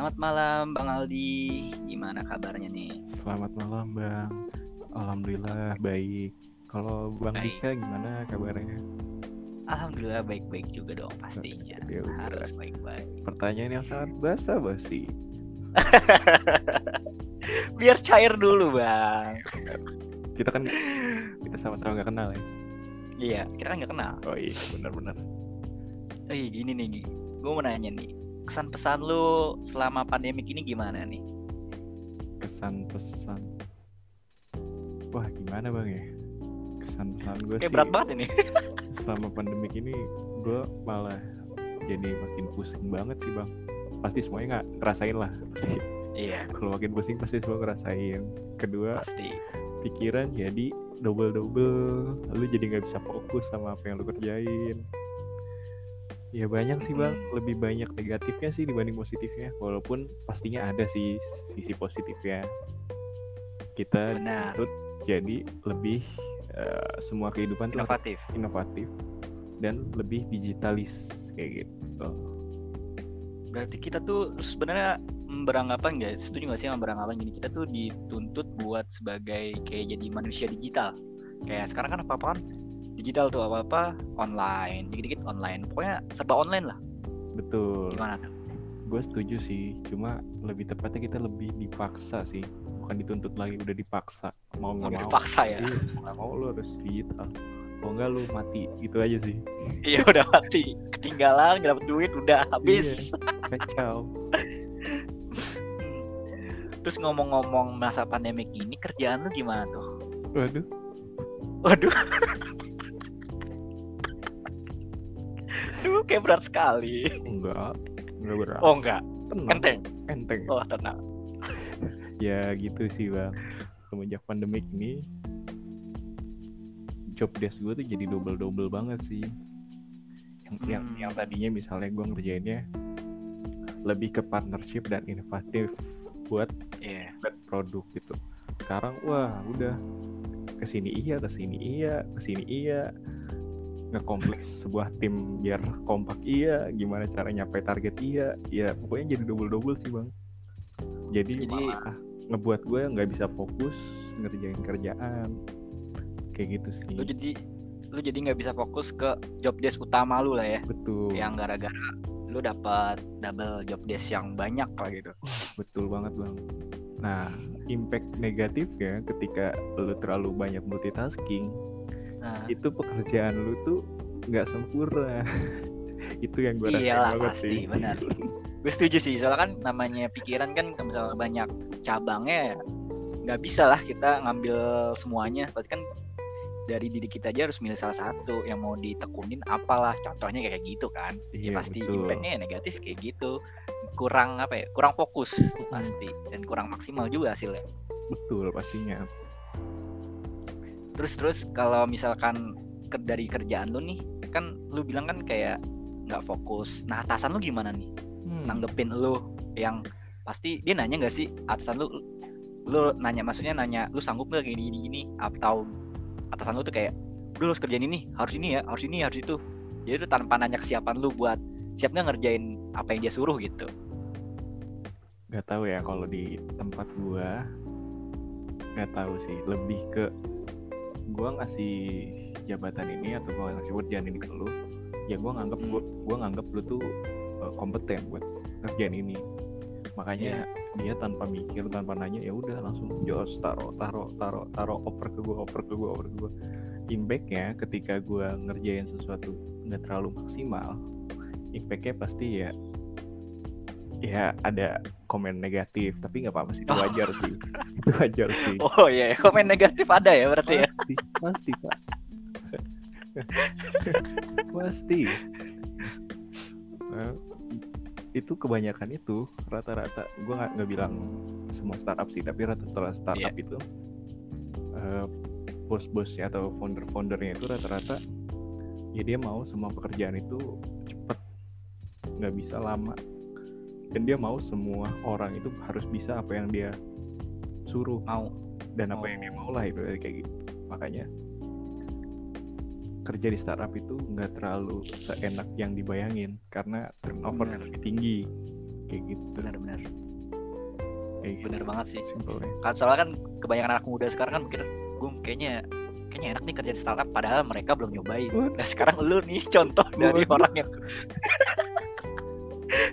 Selamat malam Bang Aldi. Gimana kabarnya nih? Selamat malam Bang. Alhamdulillah baik. Kalau Bang Baik. Dika gimana kabarnya? Alhamdulillah baik-baik juga dong pastinya. Ya. Harus baik-baik. Pertanyaan yang sangat basa basi. Biar cair dulu Bang. Kita kan kita sama-sama nggak kenal ya. Iya, kita kan nggak kenal. Oh iya benar-benar. Oh iya gini nih, gue mau nanya nih. Kesan pesan lu selama pandemik ini gimana nih? Kesan pesan. Wah gimana Bang ya? Kesan pesan gue Kayak sih berat banget ini. selama pandemik ini gue malah jadi makin pusing banget sih Bang. Pasti semuanya nggak ngerasain lah. iya, Kalau makin pusing pasti semua ngerasain. Kedua pasti. pikiran jadi double double lu jadi nggak bisa fokus sama apa yang lu kerjain ya banyak sih bang lebih banyak negatifnya sih dibanding positifnya walaupun pastinya ada sih sisi positifnya kita Benar. dituntut jadi lebih eh, semua kehidupan tuh Inovatif. inovatif dan lebih digitalis kayak gitu Berarti kita tuh sebenarnya beranggapan nggak setuju nggak sih sama beranggapan gini kita tuh dituntut buat sebagai kayak jadi manusia digital. Kayak sekarang kan apa-apa kan digital tuh apa-apa online, dikit-dikit online. Pokoknya serba online lah. betul Gimana tuh? gue setuju sih cuma lebih tepatnya kita lebih dipaksa sih bukan dituntut lagi udah dipaksa mau nggak mau dipaksa ya. Iya, mau nggak mau lu harus digital kalau nggak lu mati gitu aja sih Iya udah mati, ketinggalan, nggak dapet duit, udah habis. kacau Terus ngomong-ngomong masa pandemik ini kerjaan lu gimana tuh? waduh Waduh. Duh, kayak berat sekali. enggak enggak berat Oh enggak, tenang enteng. enteng Oh tenang. ya gitu sih bang semenjak pandemik ini job desk gue tuh jadi double double banget sih yang yang Hmm. yang tadinya misalnya gue ngerjainnya lebih ke partnership dan inovatif buat Iya. buat produk gitu sekarang wah udah ke sini iya ke sini iya ke sini iya ngekompleks sebuah tim biar kompak. Iya gimana cara nyampe target? Iya ya pokoknya jadi double double sih bang. Jadi, Jadi- malah ngebuat gue nggak bisa fokus ngerjain kerjaan. Kayak gitu sih. Lu jadi lu jadi nggak bisa fokus ke job desk utama lu lah ya. betul. Yang gara-gara lu dapat double job desk yang banyak lah gitu. betul banget bang. Nah impact negatifnya ketika lu terlalu banyak multitasking Nah, itu pekerjaan lu tuh nggak sempurna. Itu yang gue rasain Iyalah banget pasti, sih. benar. gue setuju sih soalnya kan namanya pikiran kan misalnya banyak cabangnya nggak bisa lah kita ngambil semuanya. Pasti kan dari diri kita aja harus milih salah satu yang mau ditekunin apalah. Contohnya kayak gitu kan. Ya Iya, pasti betul. impactnya ya negatif kayak gitu. Kurang apa ya kurang fokus pasti. Dan kurang maksimal juga hasilnya. Betul pastinya terus terus kalau misalkan ke, dari kerjaan lu nih kan lu bilang kan kayak nggak fokus. Nah atasan lu gimana nih? Hmm, nanggepin lu yang pasti dia nanya nggak sih? Atasan lu lu nanya maksudnya nanya lu sanggup nggak gini gini gini? Atau atasan lu tuh kayak lu harus kerjain ini harus ini ya harus ini harus itu. Jadi tuh tanpa nanya kesiapan lu buat siap nggak ngerjain apa yang dia suruh gitu. Nggak tahu ya kalau di tempat gua nggak tahu sih. Lebih ke gua ngasih jabatan ini atau gua ngasih kerjaan ini ke lu ya gua nganggap gua, gua nganggap lu tuh uh, kompeten buat kerjaan ini. Makanya dia tanpa mikir tanpa nanya ya udah langsung jos taro taro taro taro oper ke gua oper ke gua oper ke gua. Impactnya ketika gua ngerjain sesuatu nggak terlalu maksimal impactnya pasti ya ya ada komen negatif tapi nggak apa-apa sih itu Oh. wajar sih. Itu wajar sih. Oh iya komen negatif ada ya berarti ya? Pasti pasti pak. Pasti. Eh, itu kebanyakan itu rata-rata. Gue nggak nggak bilang semua startup sih tapi rata-rata startup itu eh, bos-bosnya atau founder-foundernya itu rata-rata ya dia mau semua pekerjaan itu cepet. Nggak bisa lama dan dia mau semua orang itu harus bisa apa yang dia suruh mau dan apa yang dia mau lah itu kayak gitu. Makanya kerja di startup itu nggak terlalu seenak yang dibayangin karena turnover lebih tinggi kayak gitu. Benar-benar kayak gitu. Benar banget sih. Simpelnya. Kan soalnya kan kebanyakan anak muda sekarang kan mikir gue kayaknya kayaknya enak nih kerja di startup padahal mereka belum nyobain. Waduh. nah sekarang lu nih contoh dari orang yang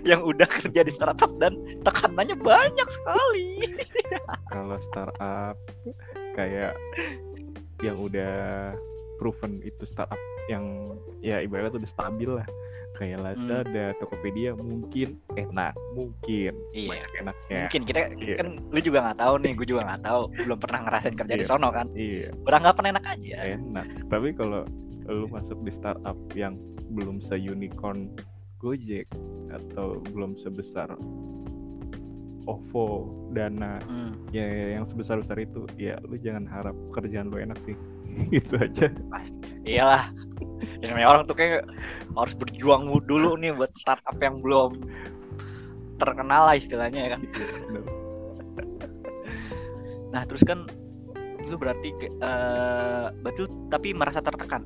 yang udah kerja di startup dan tekanannya banyak sekali kalau startup kayak yang udah proven itu startup yang ya ibaratnya tuh udah stabil lah kayak Lazada, Tokopedia mungkin enak, mungkin iya banyak enaknya. mungkin kita Iya. kan lu juga nggak tahu nih gue juga nggak tahu belum pernah ngerasain kerja di Iya. sono kan Iya, beranggapan enak aja enak. Tapi kalau lu masuk di startup yang belum se-unicorn Gojek atau belum sebesar OVO, Dana, Hmm, ya yang sebesar-besar itu, ya lu jangan harap kerjaan lu enak sih. itu aja. pasti iyalah dan namanya orang tuh kayak harus berjuang dulu nih buat startup yang belum terkenal lah istilahnya ya kan Bener. Nah terus kan lu berarti ke- eh berarti lu tapi merasa tertekan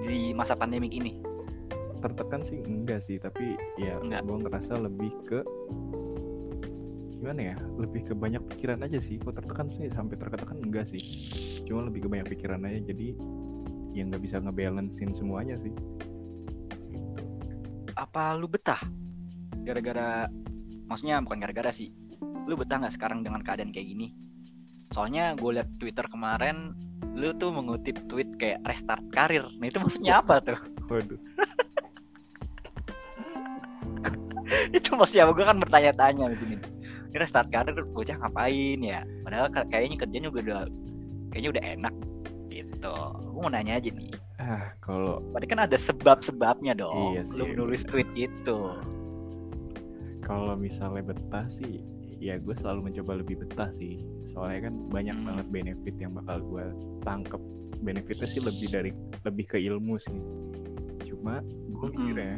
di masa pandemik ini. Tertekan sih enggak sih tapi ya Enggak. gue ngerasa lebih ke gimana ya lebih ke banyak pikiran aja sih kok tertekan sih sampai tertekan enggak sih cuma lebih ke banyak pikiran aja jadi ya nggak bisa ngebalancein semuanya sih gitu. Apa lu betah? Gara-gara maksudnya bukan gara-gara sih. Lu betah nggak sekarang dengan keadaan kayak gini? Soalnya gue liat Twitter kemarin lu tuh mengutip tweet kayak restart karir. Nah itu maksudnya apa tuh? waduh itu maksudnya apa? Gue kan bertanya-tanya begini. Ini restart karir bocah ngapain ya? Padahal ka- kayaknya kerjanya juga udah kayaknya udah enak gitu. Gue mau nanya aja nih. ah kalau Berarti kan ada sebab-sebabnya dong. Iya lu sih, menulis bener. tweet itu. kalau misalnya betah sih ya gue selalu mencoba lebih betah sih soalnya kan banyak Hmm. banget benefit yang bakal gue tangkep benefitnya sih lebih dari lebih ke ilmu sih cuma gue Mm-mm. mikirnya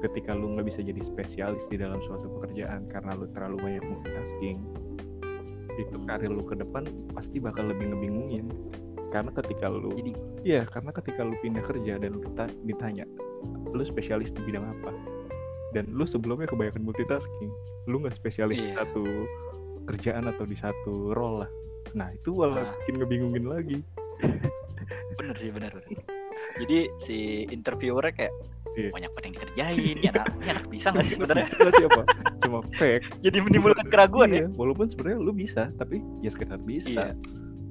ketika lu nggak bisa jadi spesialis di dalam suatu pekerjaan karena lu terlalu banyak multitasking itu karir lu ke depan pasti bakal lebih ngebingungin karena ketika lu Jadi Iya, karena ketika lu pindah kerja dan lu dita- ditanya, lu spesialis di bidang apa? Dan lu sebelumnya kebanyakan multitasking, lu nggak spesialis di Iya. satu kerjaan atau di satu role lah. Nah itu malah Nah. bikin ngebingungin lagi. bener sih bener. bener. Jadi si interviewernya kayak Iya. banyak banget yang dikerjain. Ya anak, ini anak bisa nggak sih sebenarnya? Siapa? Cuma fake. Jadi menimbulkan keraguan ya. Iya, walaupun sebenarnya lu bisa, tapi ya sekedar bisa. Iya.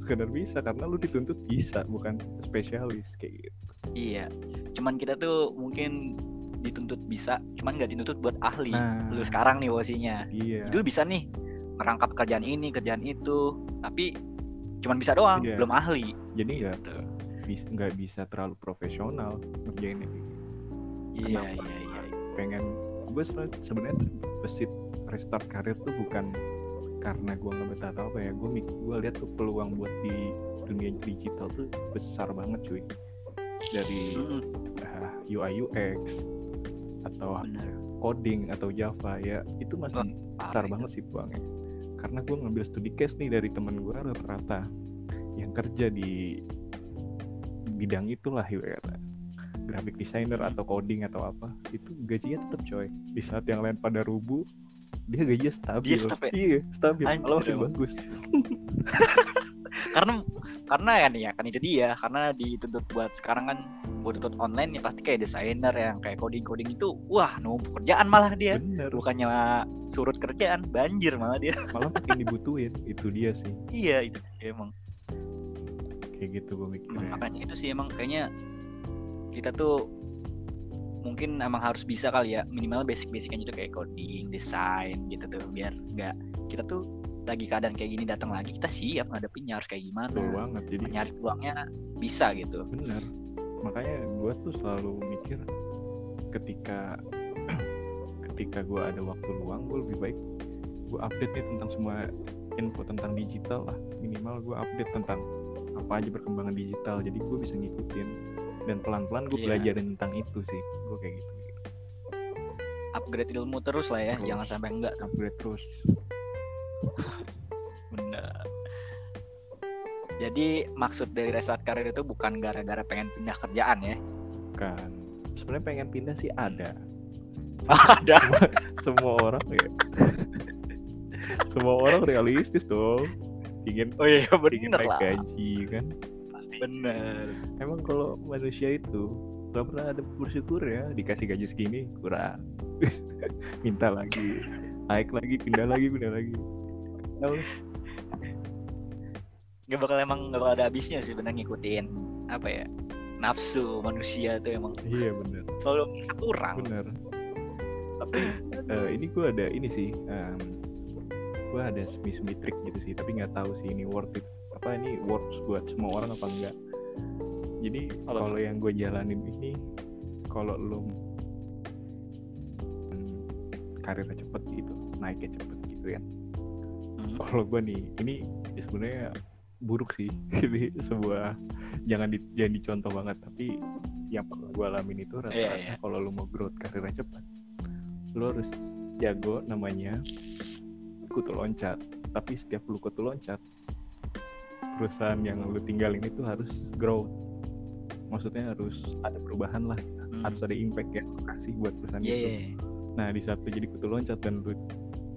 Sekedar bisa karena lu dituntut bisa, bukan spesialis kayak gitu. Iya. Cuman kita tuh mungkin dituntut bisa, cuman nggak dituntut buat ahli. Nah. Lu sekarang nih posisinya. Iya. Lu bisa nih merangkap kerjaan ini, kerjaan itu, tapi cuman bisa doang, Iya. belum ahli. Jadi Gitu. bis- nggak bisa terlalu profesional ngerjainnya. Iya, Kenapa? iya, iya. pengen gue sebe- sebenarnya besit restart karir tuh bukan karena gue nggak betah atau apa ya gue gue lihat tuh peluang buat di dunia digital tuh besar banget cuy dari uh, UI UX atau bener. coding atau Java ya itu masih Wah, besar banget sih peluangnya karena gue ngambil studi case nih dari temen gue rata-rata yang kerja di bidang itulah ibaratnya graphic designer atau coding atau apa itu gajinya tetap coy. Di saat yang lain pada rubuh dia gajinya stabil. Tetep ya? iya stabil. Anjir, kalau masih bagus. Karena karena kan ya kan itu dia. Karena dituntut buat sekarang kan buat tuntut online ya pasti kayak desainer yang kayak coding coding itu wah numpuk kerjaan malah dia. Bener. Bukannya surut kerjaan banjir malah dia. Malah makin dibutuhin itu dia sih. Iya itu dia emang. Kayak gitu gue mikirnya. Makanya itu sih emang kayaknya kita tuh mungkin emang harus bisa kali ya. Minimal basic basicnya itu kayak coding desain gitu tuh biar nggak kita tuh lagi keadaan kayak gini datang lagi kita siap ngadepinnya harus kayak gimana. Betul banget jadi nyari peluangnya bisa gitu. Bener. Makanya gue tuh selalu mikir ketika ketika gue ada waktu luang gue lebih baik gue update nih tentang semua info tentang digital lah. Minimal gue update tentang apa aja perkembangan digital jadi gue bisa ngikutin dan pelan-pelan gue Iya. belajarin tentang itu sih. Gue kayak gitu. Upgrade ilmu terus lah ya Terus. jangan sampai enggak. Upgrade terus. Bener. Jadi maksud dari restart karir itu bukan gara-gara pengen pindah kerjaan ya? Kan sebenarnya pengen pindah sih ada. Ada? Semua orang ya. Semua orang realistis dong. Ingin oh iya ingin bener naik lah. gaji kan pasti bener. Emang kalau manusia itu gak pernah ada bersyukur ya dikasih gaji segini kurang. Minta lagi naik lagi pindah lagi pindah lagi. Tahu? nggak bakal emang nggak bakal ada habisnya sih sebenarnya ngikutin apa ya nafsu manusia tuh emang. Iya bener. Selalu kurang. Bener. Tapi eh, ini gue ada ini sih em, gue ada semi semi trik gitu sih tapi nggak tahu sih ini worth it apa ini works buat semua orang apa enggak. Jadi kalau yang gue jalanin ini kalau lo karirnya cepet gitu naiknya cepet gitu ya Hmm. kalau gue nih ini sebenarnya buruk sih. Ini sebuah jangan di, jangan dicontoh banget tapi yang pernah gue alamin itu rata-rata Iya, iya. kalau lu mau growth karirnya cepat lu harus jago namanya kutu loncat. Tapi setiap lu kutu loncat perusahaan yang lu tinggalin itu harus growth maksudnya harus ada perubahan lah Hmm. harus ada impact yang lu kasih buat perusahaan Iya, itu. Nah, di saat lu jadi kutu loncat dan lu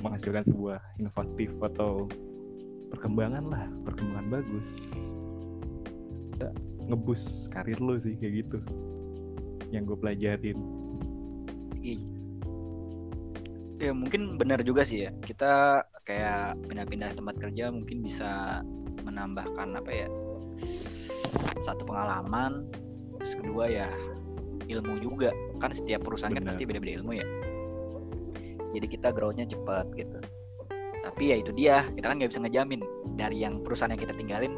menghasilkan sebuah inovatif atau perkembangan lah, perkembangan bagus. Ngebus karir lu sih kayak gitu. Yang gue pelajarin. Ya mungkin benar juga sih ya. Kita kayak pindah-pindah tempat kerja mungkin bisa menambahkan apa ya? Satu pengalaman, terus kedua ya ilmu juga. Kan setiap perusahaan kan Benar. pasti beda-beda ilmu ya. Jadi kita growth-nya cepat gitu. Tapi ya itu dia, kita kan nggak bisa ngejamin dari yang perusahaan yang kita tinggalin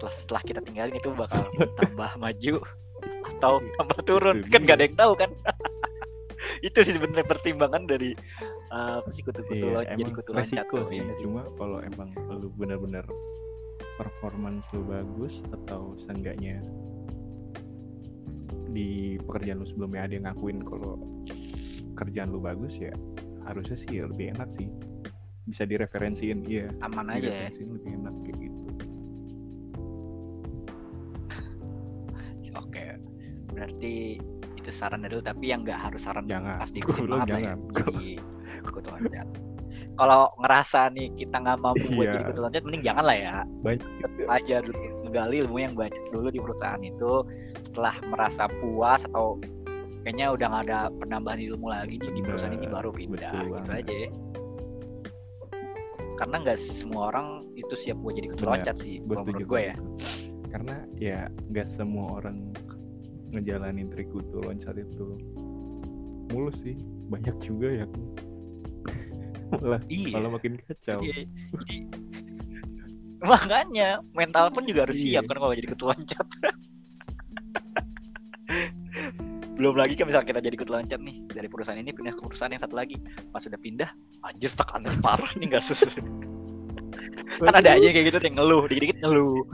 setelah, setelah kita tinggalin itu bakal tambah maju atau tambah turun Itu kan nggak ada yang tahu kan itu sih sebenarnya pertimbangan dari uh, apa sih kutu-kutu Iya, lo- jadi kutu loncat sih. ya? Cuma kalau emang lu benar-benar performance lu bagus atau seenggaknya di pekerjaan lu sebelumnya ada yang ngakuin kalau kerjaan lu bagus ya harusnya sih ya lebih enak sih bisa direferensiin iya aman aja ya lebih enak kayak gitu oke berarti itu saran dari lu tapi yang nggak harus saran Jangan. pas diikutin lah ya jangan. jadi loncat kalau ngerasa nih kita nggak mampu buat Iya. jadi kutu loncat mending jangan lah ya. Banyak. Aja dulu ngegali ilmu yang banyak dulu di perusahaan itu. Setelah merasa puas atau kayaknya udah nggak ada penambahan ilmu lagi nih di perusahaan ini baru pindah betul gitu banget. aja ya. Karena nggak semua orang itu siap buat jadi loncat sih gue setuju gue ya. karena ya nggak semua orang ngejalanin trik kutu loncat itu mulus sih. Banyak juga yang malah iya. malah makin kacau. Iya, jadi makanya mental pun juga harus Iya. siap kan kalau jadi kutu loncat. Belum lagi kan misal kita jadi kutu loncat nih dari perusahaan ini pindah ke perusahaan yang satu lagi. Pas sudah pindah anjir tekanan parah nih nggak sesuai. Kan ada aja kayak gitu yang ngeluh dikit-dikit ngeluh.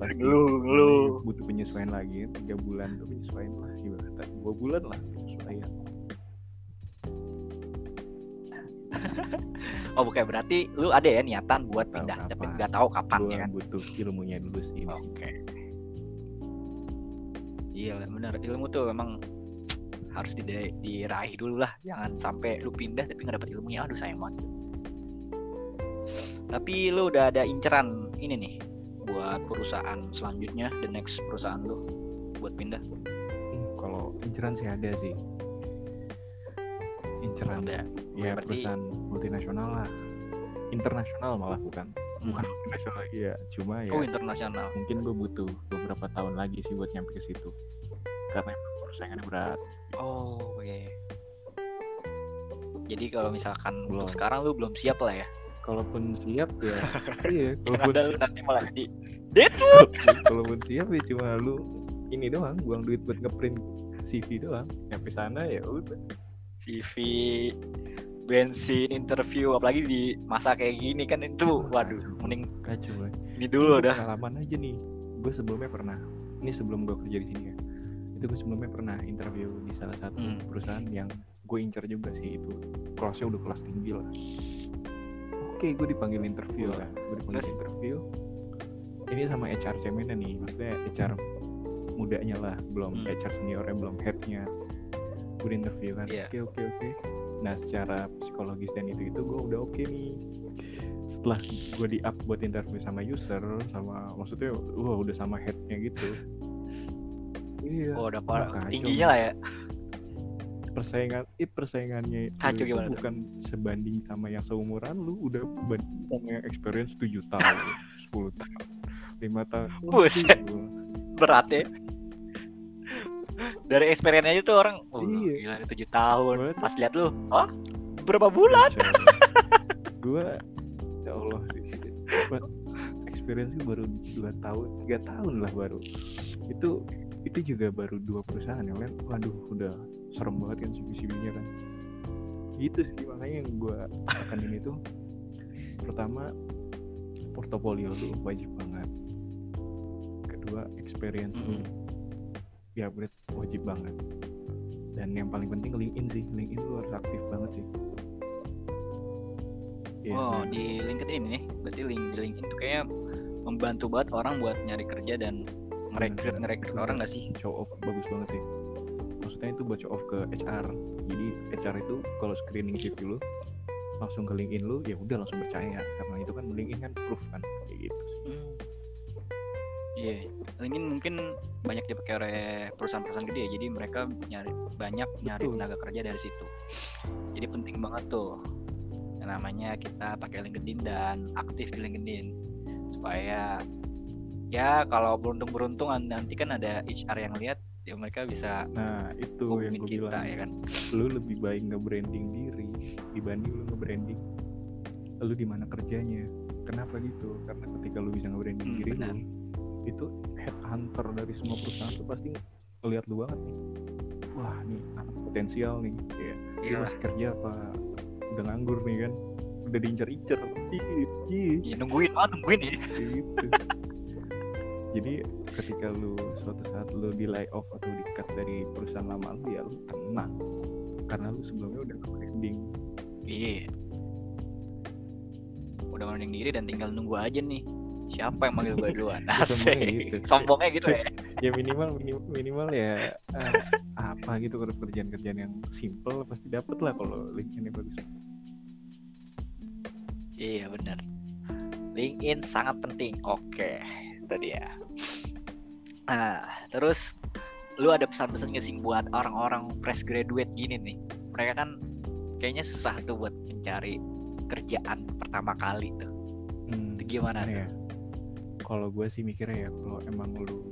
Pasti ngeluh ngeluh. butuh penyesuaian lagi tiga bulan tuh penyesuaian lah ibaratnya dua bulan lah penyesuaian oh bukan. Berarti lu ada ya niatan buat pindah tapi nggak tahu kapan gue ya kan? butuh ilmunya dulu sih di Oke. situ. Iya benar. Ilmu tuh memang harus dide- diraih dulu lah. Jangan sampai lu pindah tapi nggak dapet ilmunya. Aduh sayang banget. Tapi lu udah ada inceran ini nih buat perusahaan selanjutnya the next perusahaan lu buat pindah? Hmm, kalau inceran sih ada sih inceran. Ada. Ya berarti- perusahaan multinasional lah. Internasional malah bukan. Bukan Hmm. multinasional iya cuma ya oh internasional. mungkin gue butuh beberapa tahun lagi sih buat nyampe ke situ. Karena persaingannya berat. Oh oke jadi kalau misalkan Belum. untuk sekarang lu belum siap lah ya? Kalaupun siap ya iya kalaupun ada lu nanti malah di kalaupun siap ya cuma lu ini doang buang duit buat ngeprint CV doang. Nyampe sana ya udah CV bensin interview apalagi di masa kayak gini kan itu waduh mending kacau boy. ini dulu Itu dah pengalaman aja nih gue sebelumnya pernah ini sebelum gue kerja di sini ya itu gue sebelumnya pernah interview di salah satu Hmm. perusahaan yang gue incar juga sih itu kelasnya udah kelas tinggi lah oke gue dipanggil interview lah gue dipanggil Terus? interview ini sama HR cemennya nih maksudnya HR mudanya lah belum Hmm. HR seniornya belum headnya gue interview kan Iya. oke oke oke nah secara psikologis dan itu itu gue udah oke nih setelah gue di up buat interview sama user sama maksudnya wah udah sama headnya gitu iya Oh, udah parah. Tingginya lah ya. persaingan it persaingannya itu, Kacau itu gimana bukan sebanding sama yang seumuran lu udah banding sama yang experience 7 tahun 10 tahun 5 tahun Buset. Berat ya. Dari experience aja tuh orang, oh, Iya. gila ini 7 tahun. Buat. Pas lihat lu, oh, berapa bulan? gue ya Allah experience gue baru 2 tahun 3 tahun lah baru itu itu juga baru dua perusahaan yang lain waduh udah serem banget kan CV-CV-nya kan itu sih makanya yang gue akan ini tuh pertama portofolio lu wajib banget kedua experience lu Mhm. Ya upgrade wajib banget. Dan yang paling penting LinkedIn sih LinkedIn lu harus aktif banget sih. Iya, Oh, di LinkedIn ini, berarti link di LinkedIn tuh kayak membantu banget orang buat nyari kerja dan ngerekrut ngerekrut orang gak sih? show off bagus banget sih. Maksudnya itu buat show off ke HR jadi HR itu kalau screening CV lu langsung ke LinkedIn lu ya udah langsung percaya. Karena itu kan LinkedIn kan proof kan kayak gitu sih. Hmm. Iya, LinkedIn mungkin banyak dipakai oleh perusahaan-perusahaan gede ya, jadi mereka nyari banyak nyari Betul. tenaga kerja dari situ. Jadi penting banget tuh yang namanya kita pakai LinkedIn dan aktif di LinkedIn supaya ya kalau beruntung-beruntung nanti kan ada HR yang lihat ya mereka bisa nah itu yang gue kita bilang ya kan. lu lebih baik nge-branding diri dibanding lu nge-branding lu di mana kerjanya kenapa gitu karena ketika lu bisa nge-branding Hmm, diri benar. lu itu headhunter dari semua perusahaan tuh pasti ngeliat lu banget nih wah nih anak potensial nih kayak dia Iya. masih kerja apa udah nganggur nih kan udah diincer-incer Ya, nungguin, ah nungguin ya. gitu jadi ketika lu suatu saat lu di lay off atau di cut dari perusahaan lama lu ya lu tenang karena lu sebelumnya udah branding Iya. Udah mending diri dan tinggal nunggu aja nih. Siapa yang manggil gue duluan? Asik. gitu. Sombongnya gitu ya. ya minimal minimal, minimal ya ah, apa gitu kalau kerjaan-kerjaan yang simple pasti dapet lah kalau linknya bagus Iya benar. LinkedIn sangat penting. Oke, itu dia. Nah, terus lu ada pesan-pesan gak sih buat orang-orang fresh graduate gini nih? Mereka kan kayaknya susah tuh buat mencari kerjaan pertama kali tuh. hmm, Itu gimana gimana tuh? Kalau gue sih mikirnya ya kalau emang lu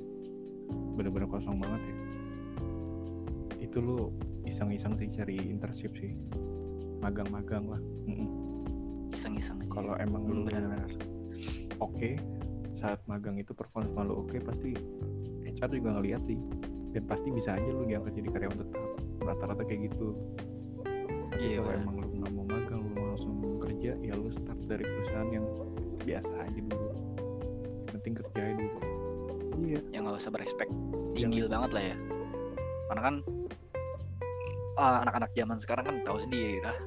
bener-bener kosong banget ya itu lu iseng-iseng sih cari internship sih magang-magang lah. Iseng-iseng aja. kalau emang lu benar-benar. oke saat magang itu performa lu oke pasti HR juga ngeliat sih dan pasti bisa aja lu diangkat jadi karyawan tetap rata-rata kayak gitu Iya, kalau benar. emang lu nggak mau magang lu langsung kerja ya lu start dari perusahaan yang biasa aja dulu penting kerja dulu iya. Yang nggak usah berespek. Tinggi banget lah ya. Karena kan ah, anak-anak zaman sekarang kan tahu sendiri lah.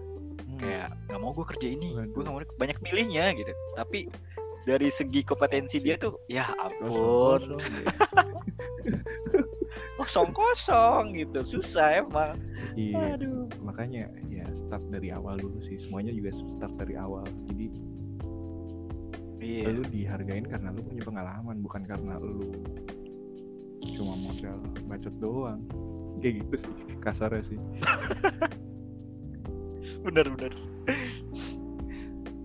Hmm. kayak nggak mau gue kerja ini gue nggak mau banyak milihnya gitu. Tapi dari segi kompetensi dia tuh ya ampun. Kosong kosong gitu susah emang. Iya. Aduh. Makanya ya start dari awal dulu sih. Semuanya juga start dari awal. Jadi iya. Lu dihargain karena lu punya pengalaman bukan karena lu cuma modal bacot doang. Kayak gitu sih kasarnya sih. Bener bener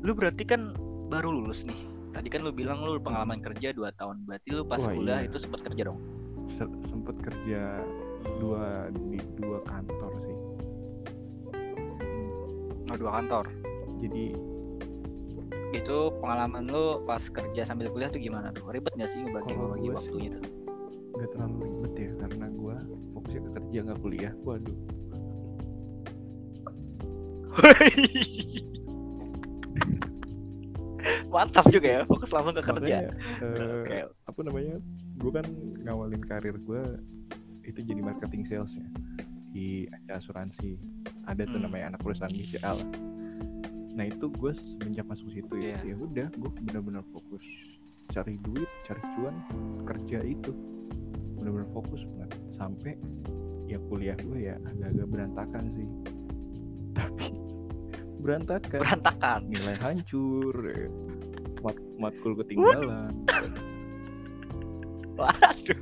lu berarti kan baru lulus nih. Tadi kan lu bilang lu pengalaman kerja 2 tahun. Berarti lu pas Wah, kuliah iya. itu sempat kerja dong? Se- sempet kerja dua di dua kantor sih. Hmm, oh, dua kantor? Jadi itu pengalaman lu pas kerja sambil kuliah tuh gimana tuh? Ribet gak sih ngebagi gua waktunya tuh? nggak terlalu ribet ya karena gua fokusnya ke kerja nggak kuliah. Waduh. Mantap juga ya fokus langsung ke kerja. Makanya, Oke. apa namanya gue kan ngawalin karir gue itu jadi marketing sales ya di asuransi. Ada tuh Hmm. namanya anak perusahaan BCA lah nah itu gue semenjak masuk situ ya Iya. ya udah gue benar-benar fokus cari duit cari cuan kerja itu. Benar-benar fokus banget. Sampai ya kuliah gue ya agak-agak berantakan sih. Tapi berantakan. Berantakan. Nilai hancur ya. mat matkul ketinggalan. Waduh.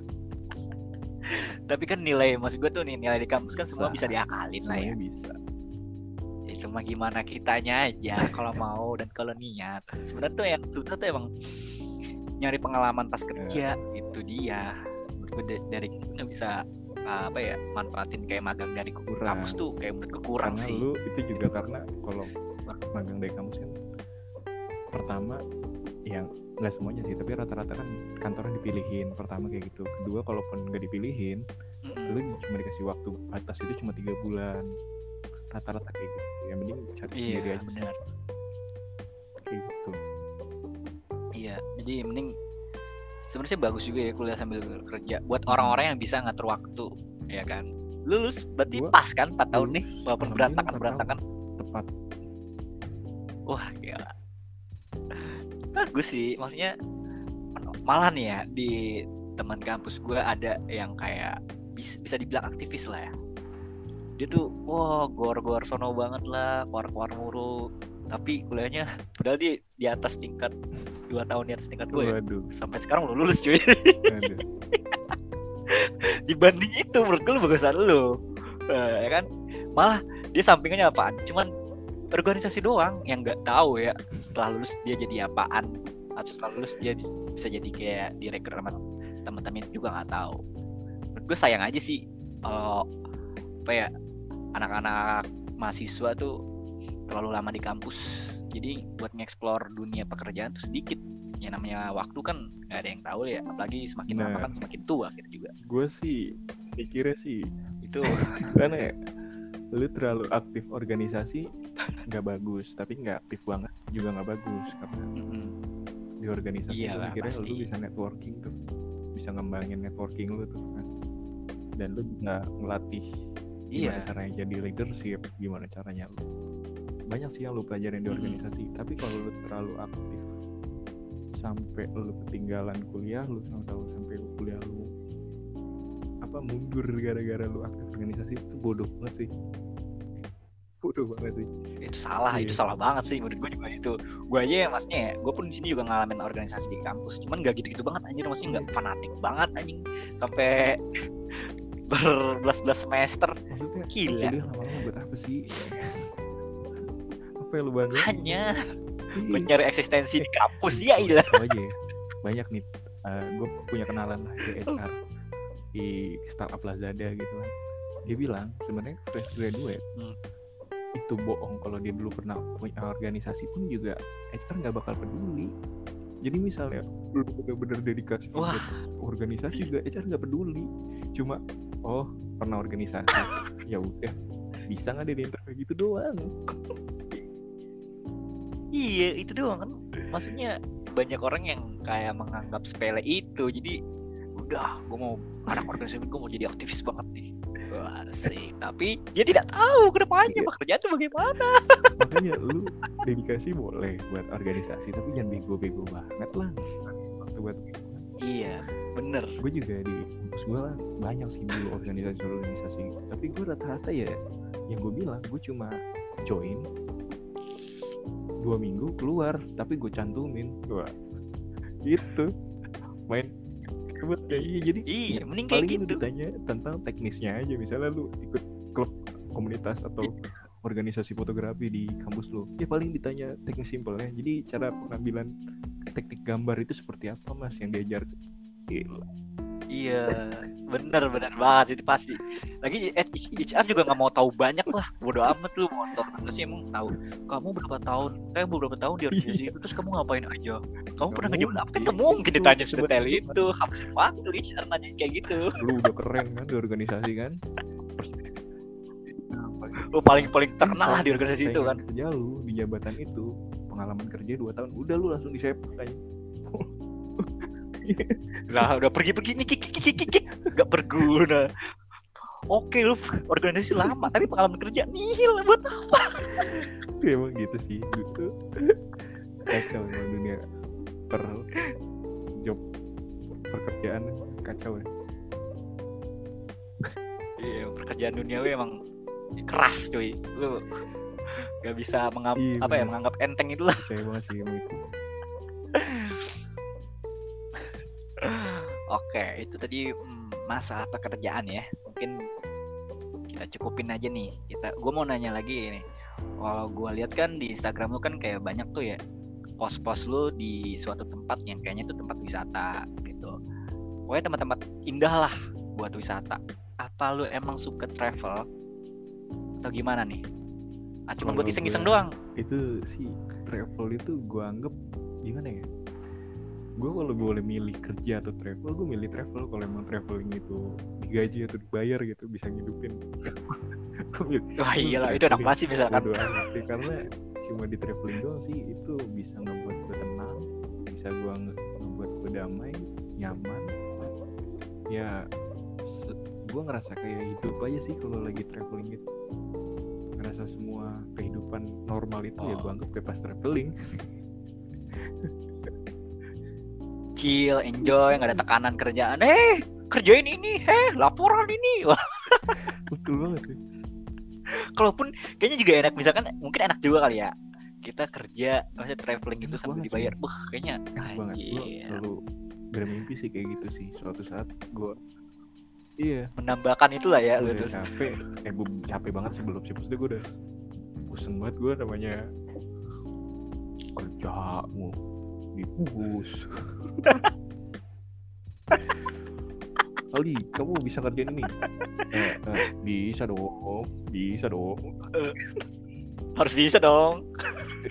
Tapi kan nilai maksud gue tuh nih nilai di kampus kan semua Bisa. bisa diakalin lah ya. bisa cuma gimana kitanya aja kalau mau dan kalau niat. Sebenarnya tuh yang susah tuh emang nyari pengalaman pas kerja itu dia. Menurut gue da- dari nggak bisa uh, apa ya manfaatin kayak magang dari Kurang. kampus tuh kayak menurut kurang sih. lu itu juga karena kalau magang dari kampus kan pertama yang nggak semuanya sih tapi rata-rata kan kantornya dipilihin pertama kayak gitu. Kedua kalaupun nggak dipilihin Mm-mm. lu cuma dikasih waktu atas itu cuma tiga bulan rata-rata kayak gitu. Yang mending cari sendiri iya aja. benar. Kayak gitu. Iya jadi mending sebenarnya bagus juga ya kuliah sambil kerja buat orang-orang yang bisa ngatur waktu ya kan? Lulus berarti Gua pas kan? 4 tahun nih walaupun berantakan berantakan. tepat. Wah gila. Bagus sih Maksudnya Malah nih ya Di teman kampus gue ada yang kayak bis- Bisa dibilang aktivis lah ya Dia tuh Wah gor-gor sono banget lah Keluar-keluar mulu. Tapi kuliahnya Padahal dia di atas tingkat dua tahun di atas tingkat gue ya. Sampai sekarang belum lulus cuy. Dibanding itu menurut gue lu bagusan lu. Eh, ya kan? Malah dia sampingannya apaan? Cuman organisasi doang yang nggak tahu ya setelah lulus dia jadi apaan? Atau setelah lulus dia bis- bisa jadi kayak direktur sama teman-teman juga nggak tahu. Menurut gue sayang aja sih kalau apa ya anak-anak mahasiswa tuh terlalu lama di kampus. Jadi buat ngeksplor dunia pekerjaan tuh sedikit. Ya namanya waktu kan nggak ada yang tahu ya. Apalagi semakin lama Nah. kan semakin tua gitu juga. Gue sih mikirnya sih itu karena ya lu terlalu aktif organisasi nggak bagus tapi nggak aktif banget juga nggak bagus karena mm, di organisasi Iyalah, akhirnya lu pasti. bisa networking tuh bisa ngembangin networking lu tuh kan. Dan lu bisa ngelatih gimana iya caranya jadi leadership gimana caranya? Lu banyak sih yang lu pelajarin di Mm-mm. organisasi tapi kalau lu terlalu aktif sampai lu ketinggalan kuliah lu tahu sampai lu kuliah lu apa mundur gara-gara lu aktif organisasi itu bodoh banget sih. Bodoh banget sih. Itu salah itu Iya. salah banget sih menurut gue juga itu. Gue aja ya maksudnya ya gue pun di sini juga ngalamin organisasi di kampus cuman gak gitu-gitu banget anjir maksudnya nggak fanatik banget anjing. Sampai berbelas-belas semester. Maksudnya Gila. kuliah lama-lama buat apa sih? Apa yang lu bangga hanya. Mencari eksistensi di kampus ya ilah aja ya, banyak nih gue punya kenalan lah di HR di startup Lazada gitu kan. Dia bilang sebenarnya fresh graduate Hmm. itu bohong kalau dia dulu pernah punya organisasi pun juga HR nggak bakal peduli. Jadi misalnya lu bener-bener dedikasi Wah. organisasi juga HR nggak peduli. Cuma oh pernah organisasi. Ya udah. Bisa nggak dia di interview? Gitu doang. Iya itu doang kan. Maksudnya banyak orang yang kayak menganggap sepele itu. Jadi udah gue mau anak organisasi gue mau jadi aktivis banget nih. Wah, asik. Tapi dia tidak tahu ke depannya Iya. pekerjaan itu bagaimana. makanya lu dedikasi boleh buat organisasi tapi jangan bego-bego banget lah. Waktu buat Iya, bener. gue juga di kampus gue lah banyak sih dulu organisasi-organisasi gitu. tapi gue rata-rata ya yang gue bilang gue cuma join dua minggu keluar tapi gue cantumin gue gitu main ribet kayak iya jadi Iya, mending kayak gitu. ditanya tentang teknisnya aja misalnya lu ikut klub komunitas atau organisasi fotografi di kampus lu ya paling ditanya teknis simpelnya jadi cara pengambilan teknik gambar itu seperti apa mas yang diajar Gila. Iya, bener bener banget itu pasti. Lagi eh, HR juga nggak mau tahu banyak lah. Bodo amat lu mau tahu apa sih emang tahu. Kamu berapa tahun? Kayak berapa tahun di organisasi itu terus kamu ngapain aja? Kamu pernah Nggak ngejabat apa? Kan mungkin. nggak mungkin ditanya sedetail itu. Habisin waktu HR nanya kayak gitu. lu udah keren kan di organisasi kan Lu paling paling terkenal lah di organisasi itu kan. Kerja lu di jabatan itu pengalaman kerja 2 tahun udah lu langsung disepak aja Lah udah pergi-pergi nih kiki kiki kiki nggak berguna. Oke lu organisasi lama tapi pengalaman kerja nihil buat apa? Ya, emang gitu sih gitu kacau emang dunia per job pekerjaan kacau ya Iya, pekerjaan duniawi emang keras cuy. Lu gak bisa mengap Iya, apa ya menganggap enteng itulah. percaya banget sih sama itu Oke, itu tadi mm, masalah pekerjaan ya. Mungkin kita cukupin aja nih. Kita, gue mau nanya lagi nih. Kalau gue lihat kan di Instagram lu kan kayak banyak tuh ya pos-pos lu di suatu tempat yang kayaknya itu tempat wisata gitu. Pokoknya tempat-tempat indah lah buat wisata. Apa lu emang suka travel atau gimana nih? Ah, cuma buat iseng-iseng doang. itu sih travel itu gue anggap gimana ya gue kalau boleh milih kerja atau travel gue milih travel kalau emang traveling itu digaji atau dibayar gitu bisa ngidupin Wah gua iya lah, milih itu enak banget sih misalkan. Sih, karena cuma di traveling doang sih itu bisa ngebuat gue tenang bisa gue nge- ngebuat gue damai nyaman ya gue ngerasa kayak hidup aja sih kalau lagi traveling gitu ngerasa semua kehidupan normal itu ya Oh. gue anggap kayak pas traveling chill, enjoy, nggak ada tekanan kerjaan. Eh, kerjain ini, eh, laporan ini. Wah, betul banget sih kalaupun kayaknya juga enak misalkan mungkin enak juga kali ya. Kita kerja, maksudnya traveling gitu Enak sambil dibayar. Wah, kayaknya enak banget gue selalu bermimpi sih kayak gitu sih suatu saat gue iya menambahkan itulah ya gue lu tuh. capek eh gue capek banget sih belum sih maksudnya gue udah bosen banget gue namanya kerja mu dibungkus kali kamu bisa kerjain ini eh, eh, bisa dong bisa dong Harus bisa dong.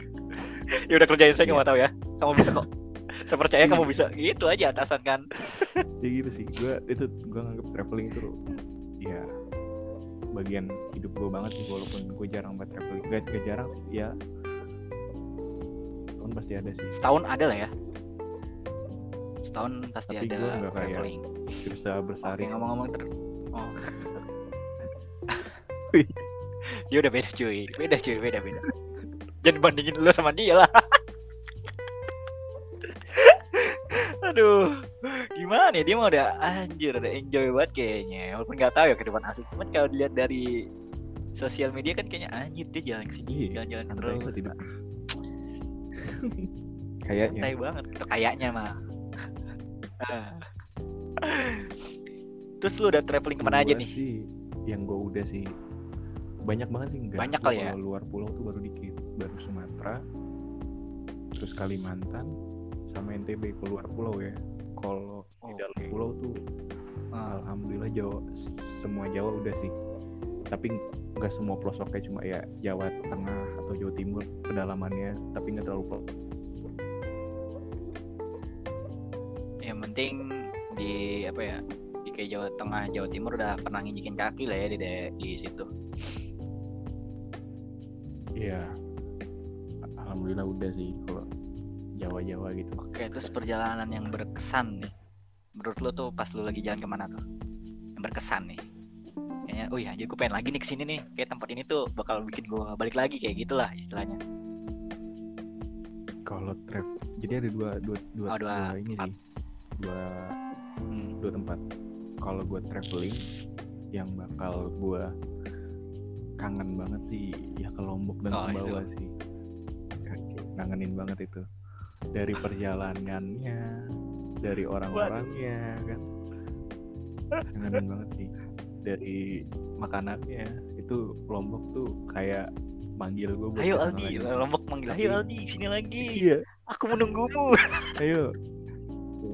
ya udah kerjain saya Iya. nggak tahu ya. Kamu bisa kok. Saya percaya kamu bisa. Gitu aja atasan kan. ya gitu sih gue itu gue nganggap traveling itu ya bagian hidup gue banget sih walaupun gue jarang banget traveling gak, gak jarang ya tahun pasti ada sih Setahun ada lah ya. Setahun pasti Tapi ada nggak kayak- traveling. bisa bersari Oke, ngomong-ngomong ter Oh. Dia udah beda cuy, beda cuy, beda beda. Jangan bandingin lu sama dia lah. Ya dia mah udah anjir, udah enjoy banget kayaknya. Walaupun nggak tahu ya ke depan asli, cuman kalau dilihat dari sosial media kan kayaknya anjir dia jalan ke sini, Iya, jalan-jalan santai terus. Pak. kayaknya Santai banget, itu kayaknya mah. Ah. Terus lu udah traveling ke mana aja nih? sih yang gue udah sih banyak banget sih enggak Banyak kali ya? kalau luar pulau tuh baru dikit baru Sumatera terus Kalimantan sama NTB keluar pulau ya kalau di dalam pulau tuh Ah. alhamdulillah Jawa semua Jawa udah sih. Tapi nggak semua pelosoknya cuma ya Jawa Tengah atau Jawa Timur kedalamannya tapi nggak terlalu pelosok yang penting di apa ya di kayak Jawa Tengah Jawa Timur udah pernah nginjekin kaki lah ya di di situ. Iya. Alhamdulillah udah sih kalau Jawa-Jawa gitu. Oke terus perjalanan yang berkesan nih menurut lo tuh pas lo lagi jalan ke mana tuh? Yang berkesan nih. Kayaknya oh iya jadi gue pengen lagi nih ke sini nih. Kayak tempat ini tuh bakal bikin gue balik lagi kayak gitulah istilahnya. Kalau trap jadi ada dua dua dua, Oh, dua dua ini tempat. sih. Dua hmm. dua tempat. Kalau gue traveling yang bakal gue kangen banget sih ya ke Lombok dan Oh, Sumbawa sih. Kangenin banget itu. Dari perjalanannya dari orang-orangnya kan? Kangenin banget sih. Dari makanannya itu Lombok tuh kayak manggil gue buat ayo Aldi. lagi. Lombok manggil ayo Aldi. Sini lagi. Iya. Aku menunggumu. Ayo.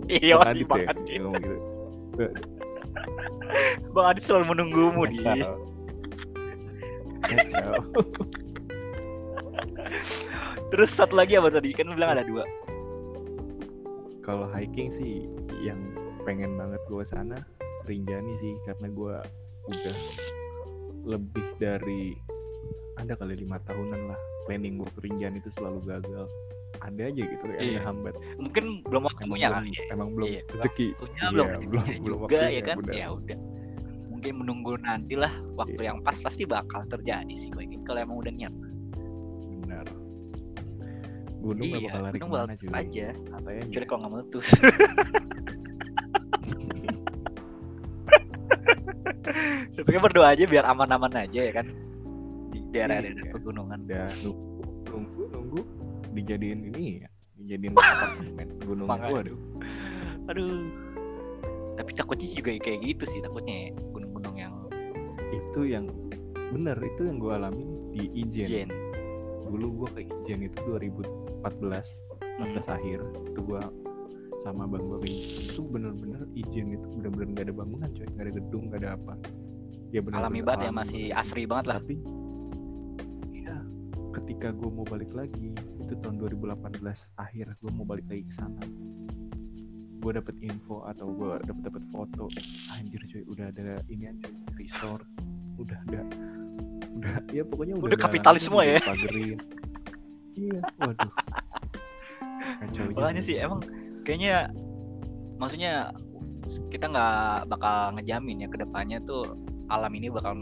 Iya Bang Aldi Adit Bang ya, Adit dia ngomong gitu. Bang Adit selalu menunggumu di. terus satu lagi apa tadi? Kan bilang ada dua Kalau hiking sih yang pengen banget gue sana Rinjani sih. Karena gue udah lebih dari ada kali lima tahunan lah planning gue ke Rinjani itu selalu gagal. Ada aja gitu yang Iya. ngehambat mungkin belum emang waktunya belum, kali ya. emang belum Iya, rezeki. waktunya Iya, belum belum- rezekinya belum juga ya kan? benar. ya udah. Mungkin menunggu nantilah waktu Iya. yang pas pasti bakal terjadi sih gue kalau emang udah niat gunung gak iya bakal lari gunung ke mana cuy aja aja kecuali kalau nggak meletus Pokoknya berdoa aja biar aman-aman aja ya kan di daerah-daerah Iya. pegunungan. udah nunggu nunggu nunggu dijadiin ini ya dijadiin apartemen gunung Makanya. waduh Aduh. Tapi takutnya juga kayak gitu sih takutnya ya, gunung-gunung yang itu yang bener itu yang gue alami di Ijen jen. Dulu gue ke Ijen itu 2014 14 akhir. Itu gue sama bang gue itu bener-bener Ijen itu bener-bener gak ada bangunan coy. Gak ada gedung gak ada apa. Ya bener Alami banget ya masih asri banget lah. tapi ya ketika gue mau balik lagi itu tahun 2018 akhir gue mau balik lagi ke sana. Gue dapet info atau gue dapet dapet foto. Anjir cuy udah ada ini aja resort. Udah ada udah ya pokoknya udah, Udah kapitalis semua ya. iya waduh kacau Makanya sih emang kayaknya maksudnya kita nggak bakal ngejamin ya ke depannya tuh alam ini bakal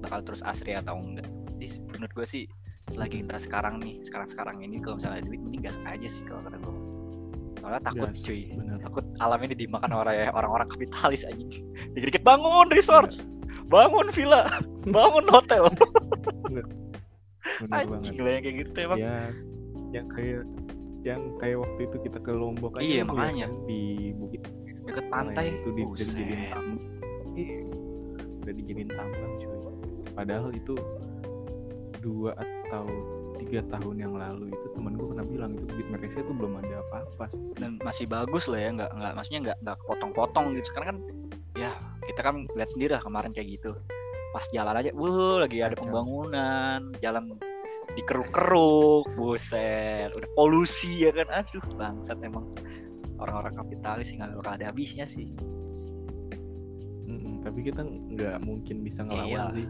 bakal terus asri atau enggak. Jadi menurut gue sih selagi kita sekarang nih sekarang sekarang ini kalau misalnya ada duit mending gas aja sih kalau kata gue. Soalnya takut Gas, cuy. bener Takut alam ini dimakan orang orang-orang kapitalis anjing. Dikit-dikit bangun resort, bangun villa, bangun hotel. anjing lah yang kayak gitu tuh emang. ya yang kayak yang kayak waktu itu kita ke Lombok aja Iya, lu lihat makanya. kan, di bukit Deket pantai. itu di, udah dijadiin tambang. Iya. Udah dijadiin tambang cuy. Padahal itu dua atau tiga tahun yang lalu itu temen gue pernah bilang itu bukit Malaysia itu belum ada apa-apa. Dan masih bagus lah ya nggak nggak maksudnya nggak nggak potong-potong gitu. Sekarang kan ya kita kan lihat sendiri lah kemarin kayak gitu. Pas jalan aja wuh lagi ada pembangunan jalan dikeruk-keruk buset udah polusi ya kan? Aduh bangsat emang orang-orang kapitalis nggak bakal ada habisnya sih. Mm-mm, tapi kita nggak mungkin bisa ngelawan Iya. sih.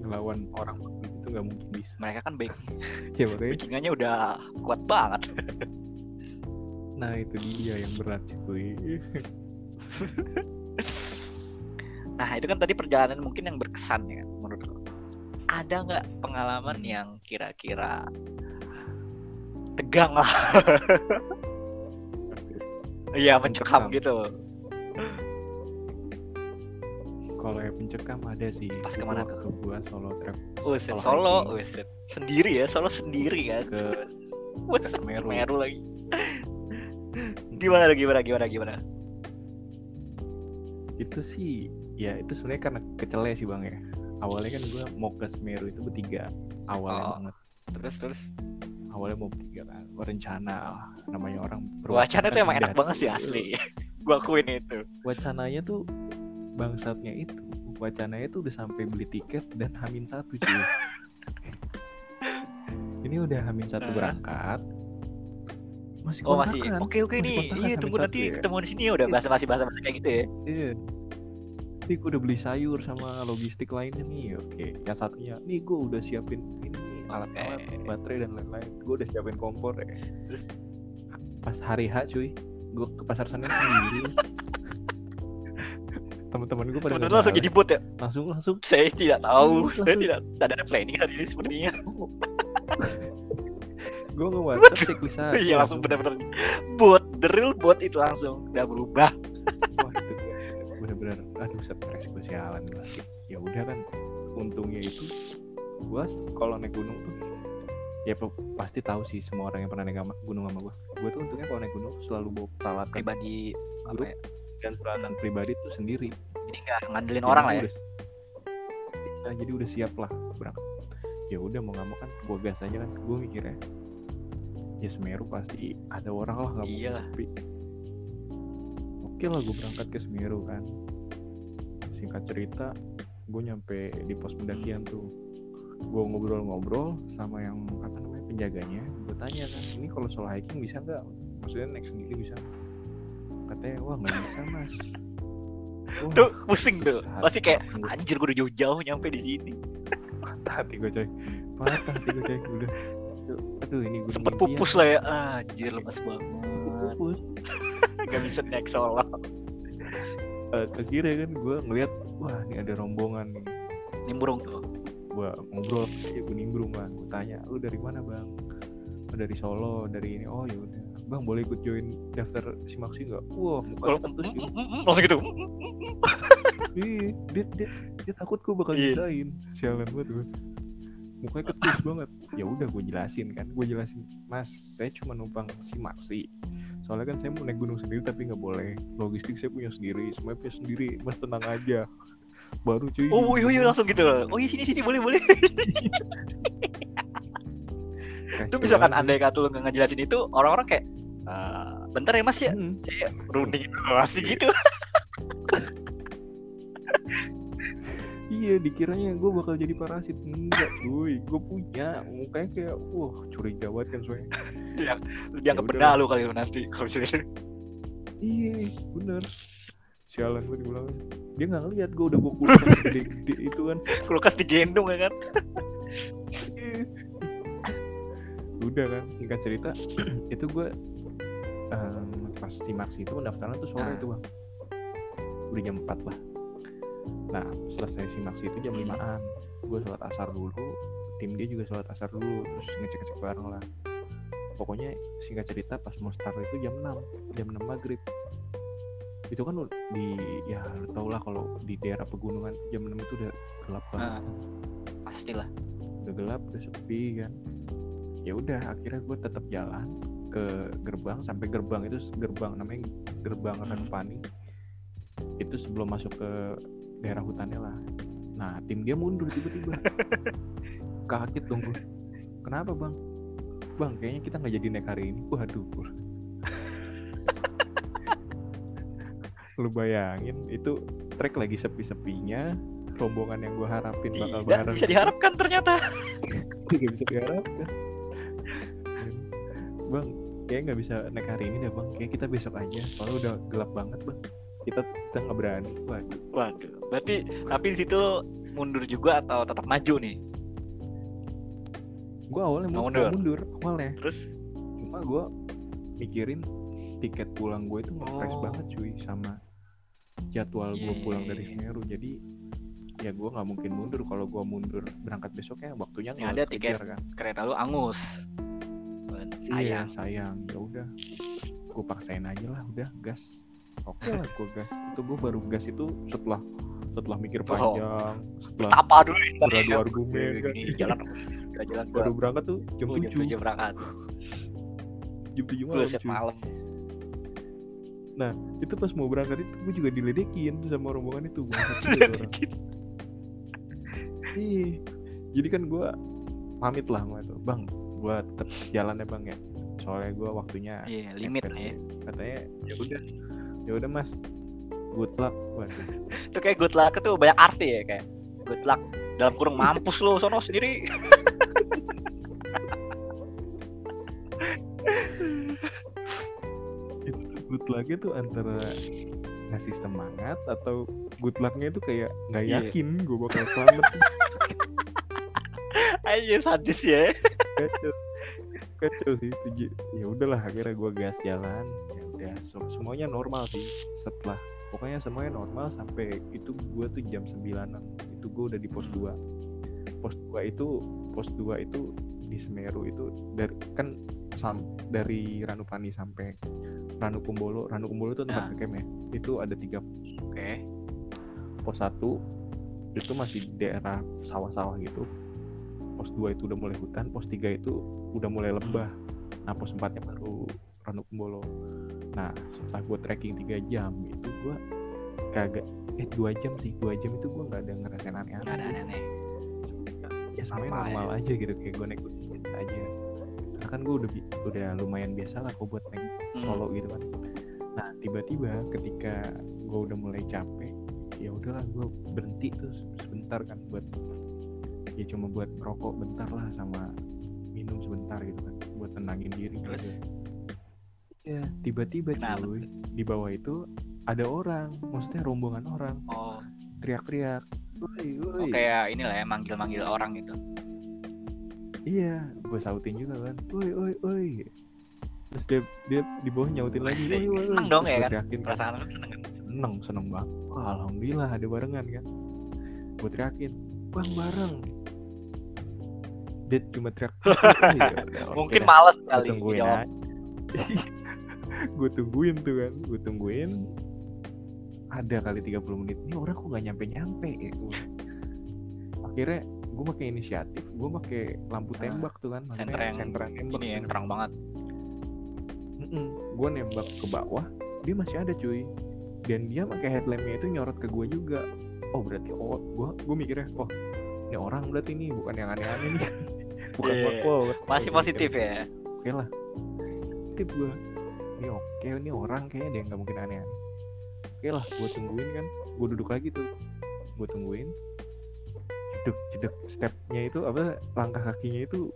Ngelawan orang itu nggak mungkin bisa. Mereka kan back ya makanya. Backingannya udah kuat banget. Nah itu dia yang berat cuy nah itu kan tadi perjalanan mungkin yang berkesan ya menurut lo ada nggak pengalaman yang kira-kira tegang lah iya mencekam Mencekam. gitu kalau yang pencekam ada sih Pas Itu ke mana waktu gua solo trip Uset Solo solo, uset sendiri ya, solo sendiri kan. ke Uset Semeru. Semeru lagi. Gimana gimana gimana gimana? itu sih ya itu sebenarnya karena kecele sih bang ya awalnya kan gua mau ke Semeru itu bertiga awalnya Oh. banget Terus terus awalnya mau bertiga kan Gua rencana namanya orang wacana tuh emang enak banget sih asli. Gua akuin itu. wacananya tuh bangsatnya itu wacananya tuh udah sampai beli tiket dan hamin satu cuy ini udah hamin satu berangkat masih Oh masih. Oke oke Masih nih. Iya tunggu nanti ya. ketemu di sini ya udah bahasa masih bahasa kayak gitu ya. Iya. Ini gue udah beli sayur sama logistik lainnya nih. Oke, yang satunya, nih gue udah siapin ini nih, alat-alat, Oke. baterai dan lain-lain. Gue udah siapin kompor ya. Terus Pas hari H cuy, gue ke pasar Senen sendiri. Teman-teman gue pada langsung jadi bot ya. langsung langsung Saya tidak tahu. Langsung. Saya tidak tidak ada planning hari ini sepertinya. gue nge WhatsApp checklist aja. Iya langsung benar-benar bot, the real bot itu langsung udah berubah. Bener-bener, aduh stres gue sialan gila. Ya udah kan, untungnya itu gue kalau naik gunung tuh ya pasti tahu sih semua orang yang pernah naik gunung sama gue. Gue tuh untungnya kalau naik gunung selalu bawa peralatan Pribadi apa grup ya? dan peralatan pribadi tuh sendiri. Jadi nggak ngandelin Jadi orang lah ya. udah- Nah, jadi udah siap lah berangkat. Ya udah mau nggak mau kan gue gas aja kan. Gue mikirnya ya Semeru pasti ada orang lah nggak Iya sepi. Oke lah gue berangkat ke Semeru kan. Singkat cerita, gue nyampe di pos pendakian tuh. Gue ngobrol-ngobrol sama yang apa namanya penjaganya. Gue tanya kan, ini kalau solo hiking bisa nggak? Maksudnya naik sendiri bisa? nggak?" Katanya wah nggak bisa mas. Wah, Tuh pusing tuh. Pasti kayak anjir gue udah jauh-jauh nyampe di sini. patah hati gue coy patah hati gue coy udah aduh, ini gue Sempet pupus lah ya. Ah, anjir lemas banget. pupus Gak bisa naik solo. Eh, akhirnya kan gue ngeliat wah ini ada rombongan nih Nimbrung tuh. gue ngobrol ya gue nimbrung kan gue tanya lu dari mana bang "Oh, dari Solo dari ini oh ya udah bang boleh ikut join daftar simaksi nggak wah Kalau mukanya terus gitu langsung gitu. Iya, dia, dia, dia takut gue bakal Iya. nyusahin. Sialan banget gue. Mukanya ketus banget. Ya udah gue jelasin kan. Gue jelasin, Mas, saya cuma numpang si Maxi. Soalnya kan saya mau naik gunung sendiri tapi nggak boleh. Logistik saya punya sendiri, semuanya punya sendiri. Mas tenang aja. Baru cuy. Oh iya iya langsung gitu loh. Oh iya sini sini boleh boleh. Itu misalkan andai kata lu nggak ngejelasin itu orang-orang kayak "Eh, bentar ya mas ya Hmm. saya runding dulu masih gitu Iya, dikiranya gue bakal jadi parasit. Enggak, cuy. Gue punya. Mukanya kayak, wah, curiga banget kan soalnya. anggap udah benda lu kali lu nanti kalau misalnya Iya, bener. Sialan gue dibilang. Dia nggak ngeliat gue udah bawa kulkas gede-gede itu kan. kulkas digendong ya kan Udah kan, singkat cerita, itu gue em, pas si Maxi itu pendaftaran tuh sore Nah. itu bang. Udah jam 4 lah. Nah, selesai si Maxi itu jam Hmm. 5an. Gue sholat asar dulu, tim dia juga sholat asar dulu, terus ngecek-ngecek bareng lah. Pokoknya singkat cerita pas mau start itu jam 6, jam 6 maghrib. Itu kan di, ya lu tau lah kalau di daerah pegunungan jam 6 itu udah gelap banget. Nah. pastilah udah gelap udah sepi kan ya udah akhirnya gue tetap jalan ke gerbang sampai gerbang itu gerbang namanya gerbang Hmm. Ranupani itu sebelum masuk ke daerah hutannya lah. Nah tim dia mundur tiba-tiba. Kaget dong gue kenapa bang? Bang kayaknya kita nggak jadi naik hari ini. Waduh lu bayangin itu trek lagi sepi-sepinya. Rombongan yang gue harapin bakal tidak bareng bisa diharapkan ternyata. Gak bisa diharapkan. Bang, kayak nggak bisa naik hari ini deh bang. Kayak kita besok aja. Soalnya udah gelap banget bang Kita kita nggak berani. Waduh. Waduh berarti tapi di situ mundur juga atau tetap maju nih? Gue awalnya Mau mundur? mundur. Awalnya. Terus? Cuma gue mikirin Tiket pulang gue itu ngefresh Oh. banget cuy Sama jadwal gue Iya, pulang iya, dari iya. Semeru. Jadi ya gue nggak mungkin mundur kalau gue mundur. Berangkat besoknya waktunya nggak ada tiket. kejar kan? kereta lu angus. Iya sayang. sayang. Ya udah. Gue paksain aja lah udah gas oke lah gue gas. Itu gue baru gas itu setelah setelah mikir Oh. panjang setelah apa dulu beradu ya? argumen kan. Gini, jalan. Jalan jalan baru berangkat tuh jam jam tujuh. tujuh berangkat. Jam tujuh malam malam. Itu pas mau berangkat itu gue juga diledekin sama rombongan itu. Ih, jadi kan gue pamit lah sama itu. Bang gue tetap jalan ya bang ya. Soalnya gue waktunya iya limit lah ya. katanya ya udah ya udah mas. Good luck. Waduh. Itu kayak good luck itu banyak arti ya kayak good luck dalam kurung mampus lo sono sendiri. Itu good lucknya tuh antara ngasih semangat atau good lucknya itu kayak nggak Iya. yakin gue bakal selamat. Aja sadis ya. Kacau. Kacau sih itu ya udahlah akhirnya gue gas jalan. Ya udah so- semuanya normal sih setelah pokoknya semuanya normal sampai itu gue tuh jam 9 itu gue udah di pos 2 pos 2 itu pos 2 itu di Semeru itu dari kan sam, dari Ranupani sampai Ranukumbolo Ranukumbolo itu tempat Nah. camp ya itu ada tiga oke. Pos 1 itu masih di daerah sawah-sawah gitu. Pos 2 itu udah mulai hutan pos 3 itu udah mulai lembah nah pos 4 nya baru Ranukumbolo nah setelah gue trekking 3 jam itu gue kagak eh 2 jam sih 2 jam itu gue nggak ada ngerasain aneh-aneh. Ada aneh-aneh. Ya semuanya Normal normal aja gitu kayak gue naik gunung aja. Karena kan gue udah udah lumayan biasa lah kok buat naik Hmm. solo gitu kan. Nah tiba-tiba ketika gue udah mulai capek ya udahlah gue berhenti tuh sebentar kan buat ya cuma buat rokok bentar lah sama minum sebentar gitu kan buat tenangin diri Terus? gitu ya tiba-tiba cuy di bawah itu ada orang maksudnya rombongan orang. Oh. Teriak-teriak woi oh kayak inilah ya manggil-manggil orang gitu. Iya gue sautin juga kan woi woi woi. Terus dia dia di bawah nyautin lagi woi woi Seneng dong Terus ya kan? teriakin kan. perasaan lu seneng kan? Seneng seneng banget. Wah, alhamdulillah ada barengan kan. Gue teriakin bang bareng. Dia cuma teriak "Oh, iya, udah, oke mungkin dah." males kali tungguin dijawab. gue tungguin tuh kan gue tungguin. Ada kali 30 menit ini orang kok nggak nyampe nyampe gitu. Akhirnya gue pakai inisiatif gue pakai lampu Ah, tembak tuh kan Senter yang senteran nembak ini yang terang banget. gue nembak ke bawah dia masih ada cuy. Dan dia pakai headlampnya itu nyorot ke gue juga. Oh berarti oh gue gue mikirnya oh ini orang berarti ini bukan yang aneh-aneh nih. Bukan Iya, wakil Masih positif ya. oke lah. Tip gue ini oke ini orang kayaknya dia nggak mungkin aneh-aneh. Oke lah gue tungguin kan gue duduk lagi tuh. Gue tungguin. Jeduk jeduk stepnya itu apa langkah kakinya itu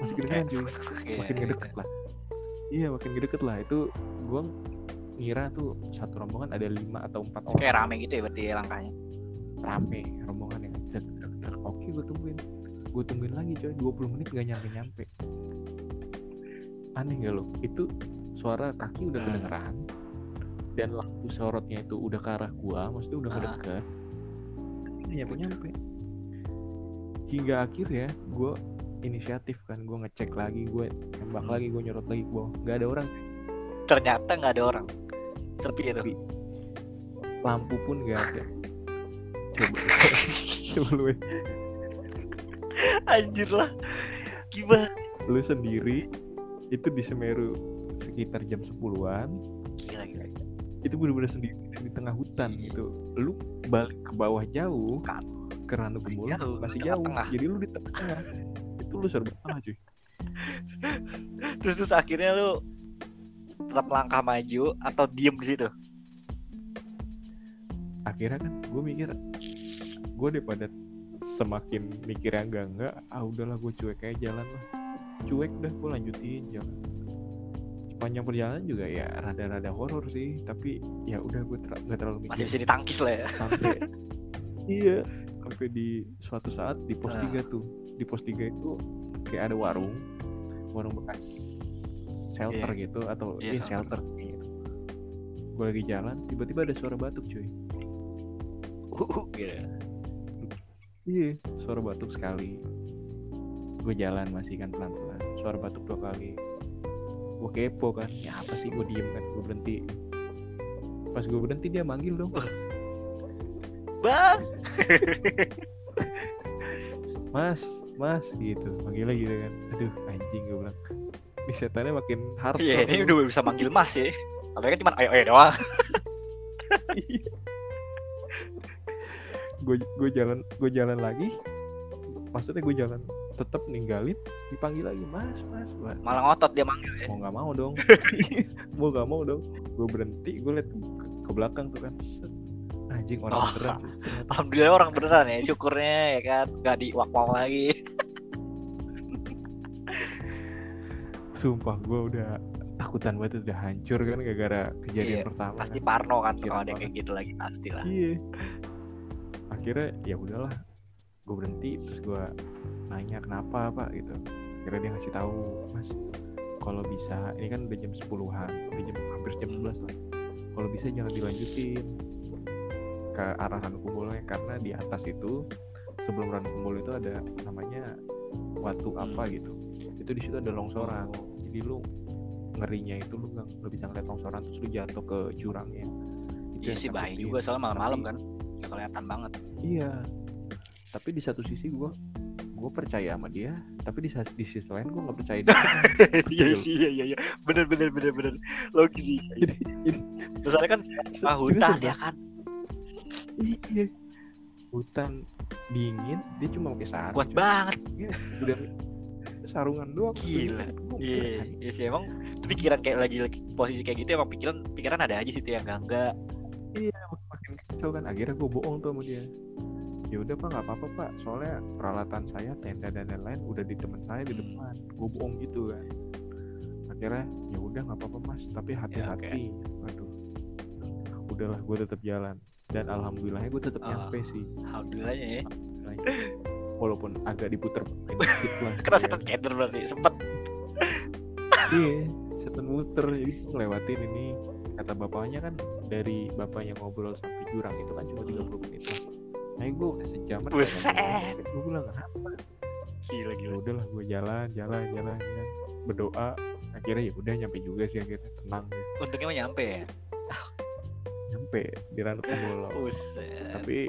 masih kedengeran Iya, makin iya, ngedeket lah. Iya makin ngedeket lah. Itu gue ngira tuh satu rombongan ada lima atau empat iya. orang. Kayak rame gitu ya berarti ya langkahnya. rame rombongan dek. oke gue tungguin. Gue tungguin lagi coy. 20 menit gak nyampe nyampe aneh gak lo itu suara kaki udah Hmm. kedengeran dan lampu sorotnya itu udah ke arah gua maksudnya udah Ah. ngedeket tapi gak nyampe hingga akhirnya gue inisiatif kan gue ngecek lagi gue tembak Hmm. lagi gue nyorot lagi gue nggak ada orang Ternyata nggak ada orang. Sepi itu. Lampu pun nggak ada coba coba lu Anjir lah. Gimana? lu sendiri itu di Semeru sekitar jam 10-an Gila gila. itu bener-bener sendiri di tengah hutan gitu lu balik ke bawah jauh Kan. ke Ranu Masih masih jauh tengah-tengah. jadi lu di tengah itu lu serba salah cuy Terus, terus akhirnya lu tetap langkah maju atau diem di situ? akhirnya kan gue mikir gue daripada semakin mikirnya enggak enggak ah udahlah gue cuek aja jalan lah cuek dah gue lanjutin jalan sepanjang perjalanan juga ya rada-rada horor sih tapi ya udah gue ter- nggak terlalu mikir. Masih bisa ditangkis lah ya. sampai iya sampai di suatu saat di pos Ah. 3 tuh. Di pos 3 itu kayak ada warung warung bekas shelter gitu atau Iya, iya shelter. gitu gue lagi jalan tiba-tiba ada suara batuk cuy. Uh, iya suara batuk sekali. Gue jalan masih kan pelan-pelan. Suara batuk dua kali gue kepo kan ya apa sih gue diem kan gue berhenti. Pas gue berhenti dia manggil dong. Bang. mas mas gitu manggil lagi gitu kan. Aduh anjing gue bilang. Ini setannya makin hard Iya, ini udah bisa manggil Mas ya. Kan cuma ayo ayo doang. gue gue jalan gue jalan lagi. Maksudnya gue jalan tetap ninggalin dipanggil lagi mas mas mas Malah ngotot dia manggil ya. mau nggak mau dong mau nggak mau dong gue berhenti gue liat ke, ke belakang tuh kan anjing orang Oh. beneran Alhamdulillah orang beneran ya, syukurnya ya kan, gak di wak lagi. sumpah gue udah takutan banget udah hancur kan gara-gara kejadian Iya, pertama Pasti kan. parno kan kalau ada kayak gitu lagi pasti lah. iya akhirnya ya udahlah gue berhenti terus gue nanya kenapa pak gitu akhirnya dia ngasih tahu mas kalau bisa ini kan udah jam 10-an udah jam hampir jam 11 lah kalau bisa jangan dilanjutin ke arah Ranukumbolo karena di atas itu sebelum Ranukumbolo itu ada namanya Watu apa Hmm. gitu itu di situ ada longsoran jadi lu ngerinya itu lu nggak nggak bisa ngeliat longsoran terus lu jatuh ke jurangnya Itu Iya sih bahaya juga soalnya malam-malam kan. Gak kelihatan banget. Iya. Tapi di satu sisi gue gue percaya sama dia, tapi di, di sisi lain gue nggak percaya dia. Iya Betul. sih, iya iya iya. Bener bener bener bener. Logis sih. Soalnya kan ah, hutan ya kan. iya. Hutan dingin, dia cuma pakai sarung. Kuat cuy. banget. Iya, udah sarungan doang. Gila. Gua Iya, kira, iya sih emang itu pikiran kayak lagi, lagi posisi kayak gitu emang pikiran pikiran ada aja sih tuh yang enggak enggak. Iya, makin kacau kan. Akhirnya gue bohong tuh sama dia. Ya udah pak, nggak apa-apa pak. Soalnya peralatan saya, tenda dan lain-lain udah di teman saya di Hmm. depan. Gue bohong gitu kan. Akhirnya ya udah nggak apa-apa mas, tapi hati-hati. Aduh, udahlah gue tetap jalan. Dan alhamdulillahnya gue tetap Oh. nyampe sih. Alhamdulillahnya ya. Walaupun agak diputer dikit lah. Karena ya. setan keder berarti sempet. Iya, setan muter. Jadi ngelewatin ini. Kata bapaknya kan dari bapaknya ngobrol sampai jurang itu kan cuma 30 menit. Nah, gue udah sejam. Buset. Gue bilang apa? Gila Ya gila. udahlah gue jalan, jalan, jalan, jalan. Berdoa. Akhirnya ya udah nyampe juga sih akhirnya tenang. gitu. Untungnya mah nyampe ya. Nyampe di Ranu Kumbolo Buset. tapi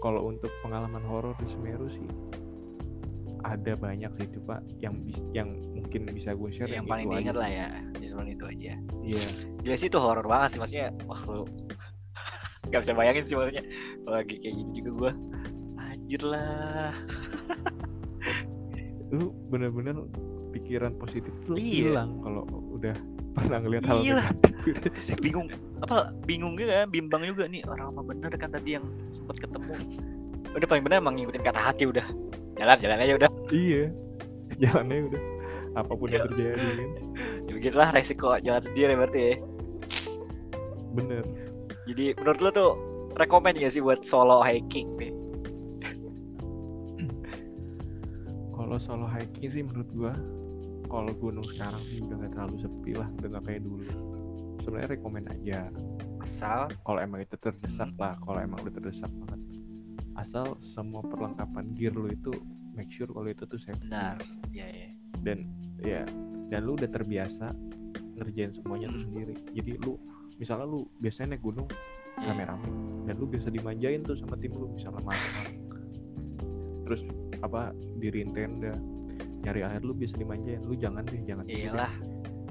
kalau untuk pengalaman horor di Semeru sih ada banyak sih coba yang bis- yang mungkin bisa gue share yang paling diingat lah ya di tahun itu aja iya Gila sih itu horor banget sih maksudnya wah lu gak bisa bayangin sih maksudnya. Kalau lagi kayak gitu juga gua anjir lah. Lu bener-bener pikiran positif tuh Iya. hilang kalau udah pernah ngeliat hal Iya. negatif. Bingung. Apa bingung juga bimbang juga nih. Orang apa bener kan tadi yang sempat ketemu. Udah paling bener emang ngikutin kata hati udah. Jalan jalan aja udah. Iya. Jalannya udah. Apa pun yang Iya. terjadi kan. Ya begitulah resiko jalan sendiri berarti ya. Bener jadi menurut lo tuh rekomend gak sih buat solo hiking nih kalau solo hiking sih menurut gua kalau gunung sekarang sih udah gak terlalu sepi lah udah gak kayak dulu. Sebenarnya rekomend aja. Asal? Kalau emang itu terdesak lah kalau emang udah terdesak banget. Asal semua perlengkapan gear lu itu make sure kalau itu tuh safety. Benar. Ya ya dan ya dan lu udah terbiasa ngerjain semuanya tuh Hmm. sendiri. Jadi lu misalnya lu biasanya naik gunung rame-rame dan lu biasa dimanjain tuh sama tim lu misalnya makan terus apa diriin tenda nyari air lu biasa dimanjain. Lu jangan deh jangan sendiri. iyalah.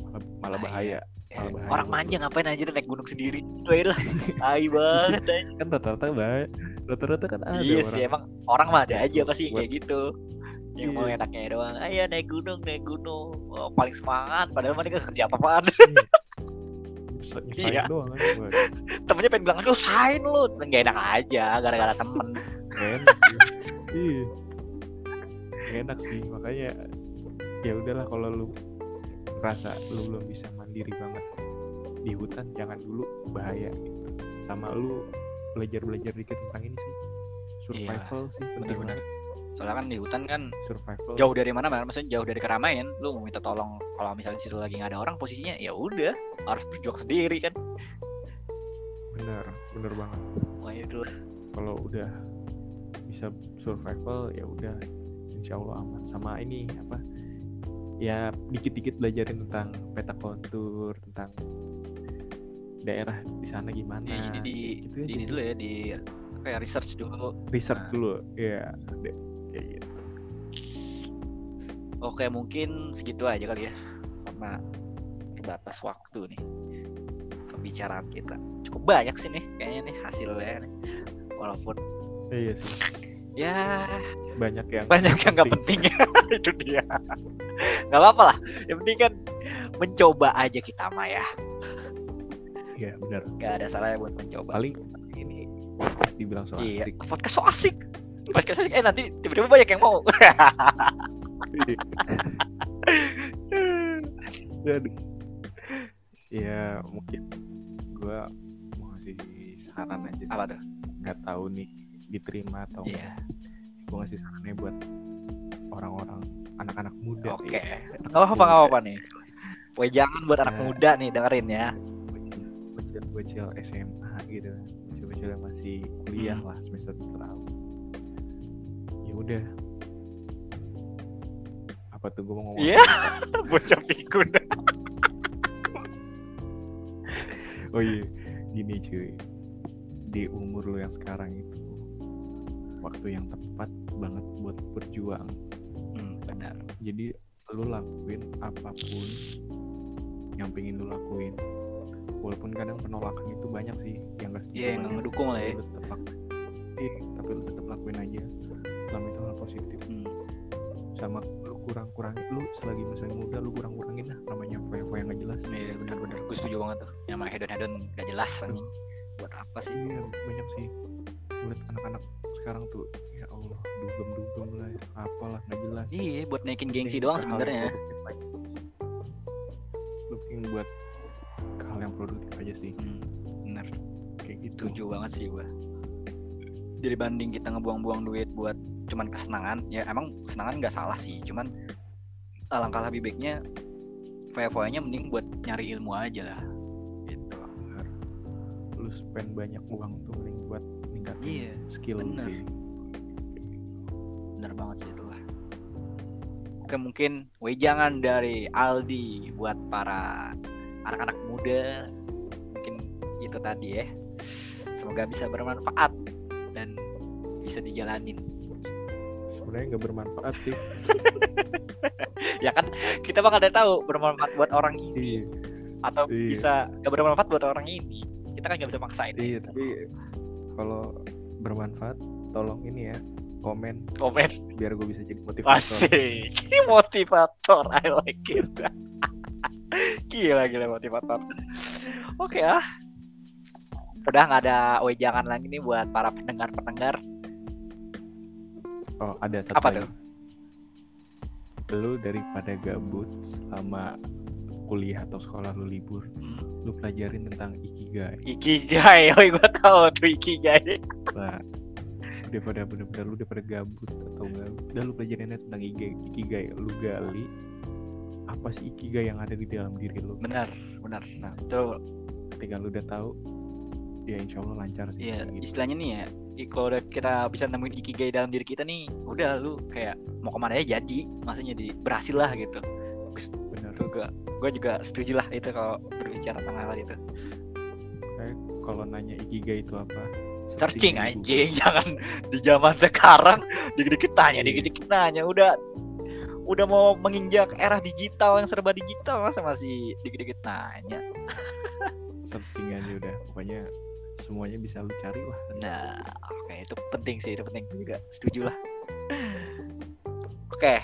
Malah, malah Bahaya. bahaya. Ya, Malah bahaya orang manja ngapain aja naik gunung sendiri? Itu aja lah. Tai banget aja. kan rata-rata bahaya. Rata-rata kan ada iya sih emang orang mah ada aja pasti Buat- kayak gitu. Yang mau Iya. enaknya doang ayo naik gunung naik gunung. Oh, paling semangat padahal mana nggak kerja apa-apaan Iya. doang kan temennya pengen bilang aduh sain lu nggak enak aja gara-gara temen enak sih. Iya. Enak sih makanya ya udahlah kalau lu merasa lu belum bisa mandiri banget di hutan jangan dulu bahaya gitu. sama lu belajar belajar dikit tentang ini sih survival sih penting bener-bener. banget soalnya kan di hutan kan survival jauh dari mana mana maksudnya jauh dari keramaian lu mau minta tolong kalau misalnya di situ lagi nggak ada orang posisinya ya udah harus berjuang sendiri kan? Bener bener banget. Wah itu. Kalau udah bisa survival ya udah. Insya Allah aman. Sama ini apa ya dikit-dikit belajarin tentang peta kontur tentang daerah di sana gimana. Ya, jadi di, gitu di ini sih. dulu ya di ya research dulu. Research Nah. dulu ya. Deh kayak gitu oke mungkin segitu aja kali ya. Karena terbatas waktu nih. Pembicaraan kita. Cukup banyak sih nih kayaknya nih hasilnya nih. walaupun iya sih. Ya banyak yang banyak yang nggak penting. ya itu dia. Nggak apa-apa lah. Yang penting kan mencoba aja kita mah ya iya benar. Nggak ada salahnya buat mencoba. Paling ini dibilang so iya asik. podcast so asik. Podcast asik. Eh nanti tiba-tiba banyak yang mau. ya mungkin gua mau ngasih saran aja. Apa tuh? Nggak tahu nih diterima atau iya. gue ngasih sarannya buat orang-orang anak-anak muda oke. Nih. nggak apa-apa nggak apa-apa nih. Jangan buat anak Nah. muda nih dengerin ya. Bocil-bocil SMA gitu. Bocil-bocil yang masih kuliah Hmm. lah semester terlalu ya udah apa tuh gue mau ngomong Iya. bocah pikun. Oh iya gini cuy. Di umur lu yang sekarang itu waktu yang tepat banget buat berjuang. Hmm, benar. Jadi lu lakuin apa pun yang pengen lu lakuin. Walaupun kadang penolakan itu banyak sih yang gak Iya, yang ngedukung lah ya. lu tetap lakuin. Iya, tapi lu tetap lakuin aja. Selama itu hal positif. Hmm. sama lu kurang kurangin lu selagi masih muda lu kurang kurangin lah namanya foya yang gak jelas. Iya benar-benar. Gue setuju banget tuh. Yang namanya hedon hedon gak jelas anjing. Buat apa sih? Iya banyak sih. Lihat anak-anak sekarang tuh ya Allah dugem dugem lah apalah nggak jelas. Iya buat naikin gengsi doang sebenarnya. pengen buat ke hal yang produktif aja sih. Hmm, bener kayak gitu. Setuju banget sih gue jadi banding kita ngebuang-buang duit buat cuman kesenangan ya emang kesenangan nggak salah sih cuman alangkah lebih baiknya foya-foyanya mending buat nyari ilmu aja lah gitu. Lu spend banyak uang tuh mending buat ningkatin Iya, skill bener. sih. Bener banget sih itulah oke mungkin wejangan dari Aldi buat para anak-anak muda mungkin itu tadi ya. Semoga bisa bermanfaat dan bisa dijalanin sebenarnya nggak bermanfaat sih. Ya kan kita bakal ada tahu bermanfaat buat orang ini. Iya. Atau Iya. bisa gak bermanfaat buat orang ini. Kita kan nggak bisa maksain iya tapi kalau bermanfaat tolong ini ya komen. Komen. Biar gue bisa jadi motivator. Asik. Motivator I like it. Gila gila motivator. Oke ah. Udah nggak ada wejangan lagi nih buat para pendengar pendengar oh ada satu Apa lagi. lu daripada gabut selama kuliah atau sekolah lu libur lu pelajarin tentang ikigai. Ikigai oh gue tahu tuh ikigai. Lah daripada bener-bener lu daripada gabut atau gabut udah lu pelajarin aja tentang ikigai ikigai. Lu gali apa sih ikigai yang ada di dalam diri lu? Benar benar. Nah. betul. Ketika lu udah tahu ya insya Allah lancar sih Iya, gitu. istilahnya nih ya, kalau udah kita bisa nemuin ikigai dalam diri kita nih, udah lu kayak mau ke mana aja jadi, maksudnya jadi berhasil lah gitu. Bagus bener tuh gua, gua juga setuju lah itu kalau berbicara tentang hal itu. Kayak kalau nanya ikigai itu apa Searching di anjing, jangan di zaman sekarang dikit-dikit tanya, dikit-dikit nanya, udah udah mau menginjak era digital yang serba digital masa masih dikit-dikit nanya. Searching aja udah pokoknya semuanya bisa lu cari lah Nah, oke itu penting sih, itu penting juga. Setuju lah. Oke,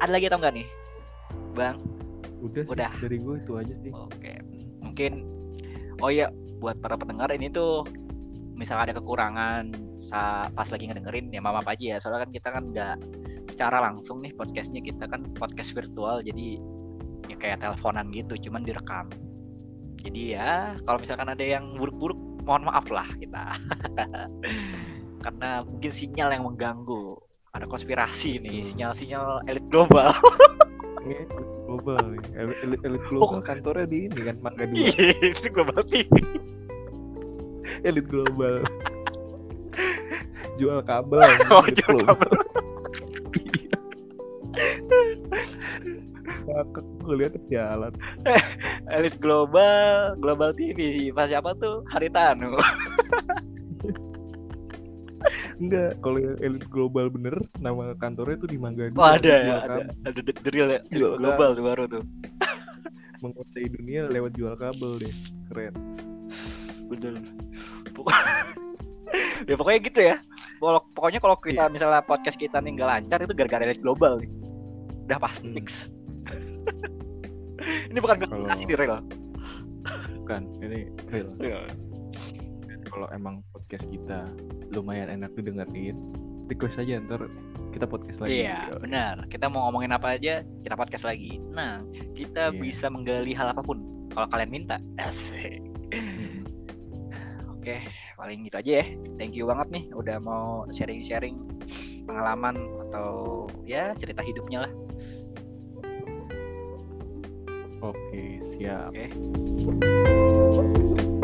ada lagi atau enggak nih, Bang? udah, sih, Udah. dari gue itu aja sih Oke, mungkin. Oh iya, buat para pendengar ini tuh, misal ada kekurangan sa pas lagi ngedengerin ya maaf aja ya. Soalnya kan kita kan nggak secara langsung nih podcastnya kita kan podcast virtual, jadi ya kayak teleponan gitu, cuman direkam. Jadi ya, kalau misalkan ada yang buruk-buruk, mohon maaf lah kita. Karena mungkin sinyal yang mengganggu. Ada konspirasi nih, sinyal-sinyal elit global. Ini elit global elit, elit, elit global kantornya di ini kan Mangga Dua Itu global TV. elit global jual kabel Oh, jual global. Ngakak gue liat jalan Elit global, global TV sih. Pas siapa tuh? Haritanu. Enggak, kalau yang elit global bener nama kantornya tuh di Mangga Dua Oh ada ya, ada, ada the, real ya, Jual global tuh baru tuh. menguasai dunia lewat jual kabel deh keren Bener. Pokok- ya pokoknya gitu ya. Pokok- Pokoknya kalau kita misalnya podcast kita nih nggak lancar itu gara-gara elit global nih. Udah pasti Hmm. fix. Ini bukan konspirasi di real. bukan ini real Real. kalau emang podcast kita lumayan enak didengerin request aja ntar kita podcast lagi Iya, benar. Kita mau ngomongin apa aja, kita podcast lagi. Nah, kita Iya. bisa menggali hal apa pun. Kalau kalian minta, asik. Oke, paling gitu aja ya. Thank you banget nih udah mau sharing-sharing pengalaman atau ya cerita hidupnya lah. Oke siap Oke.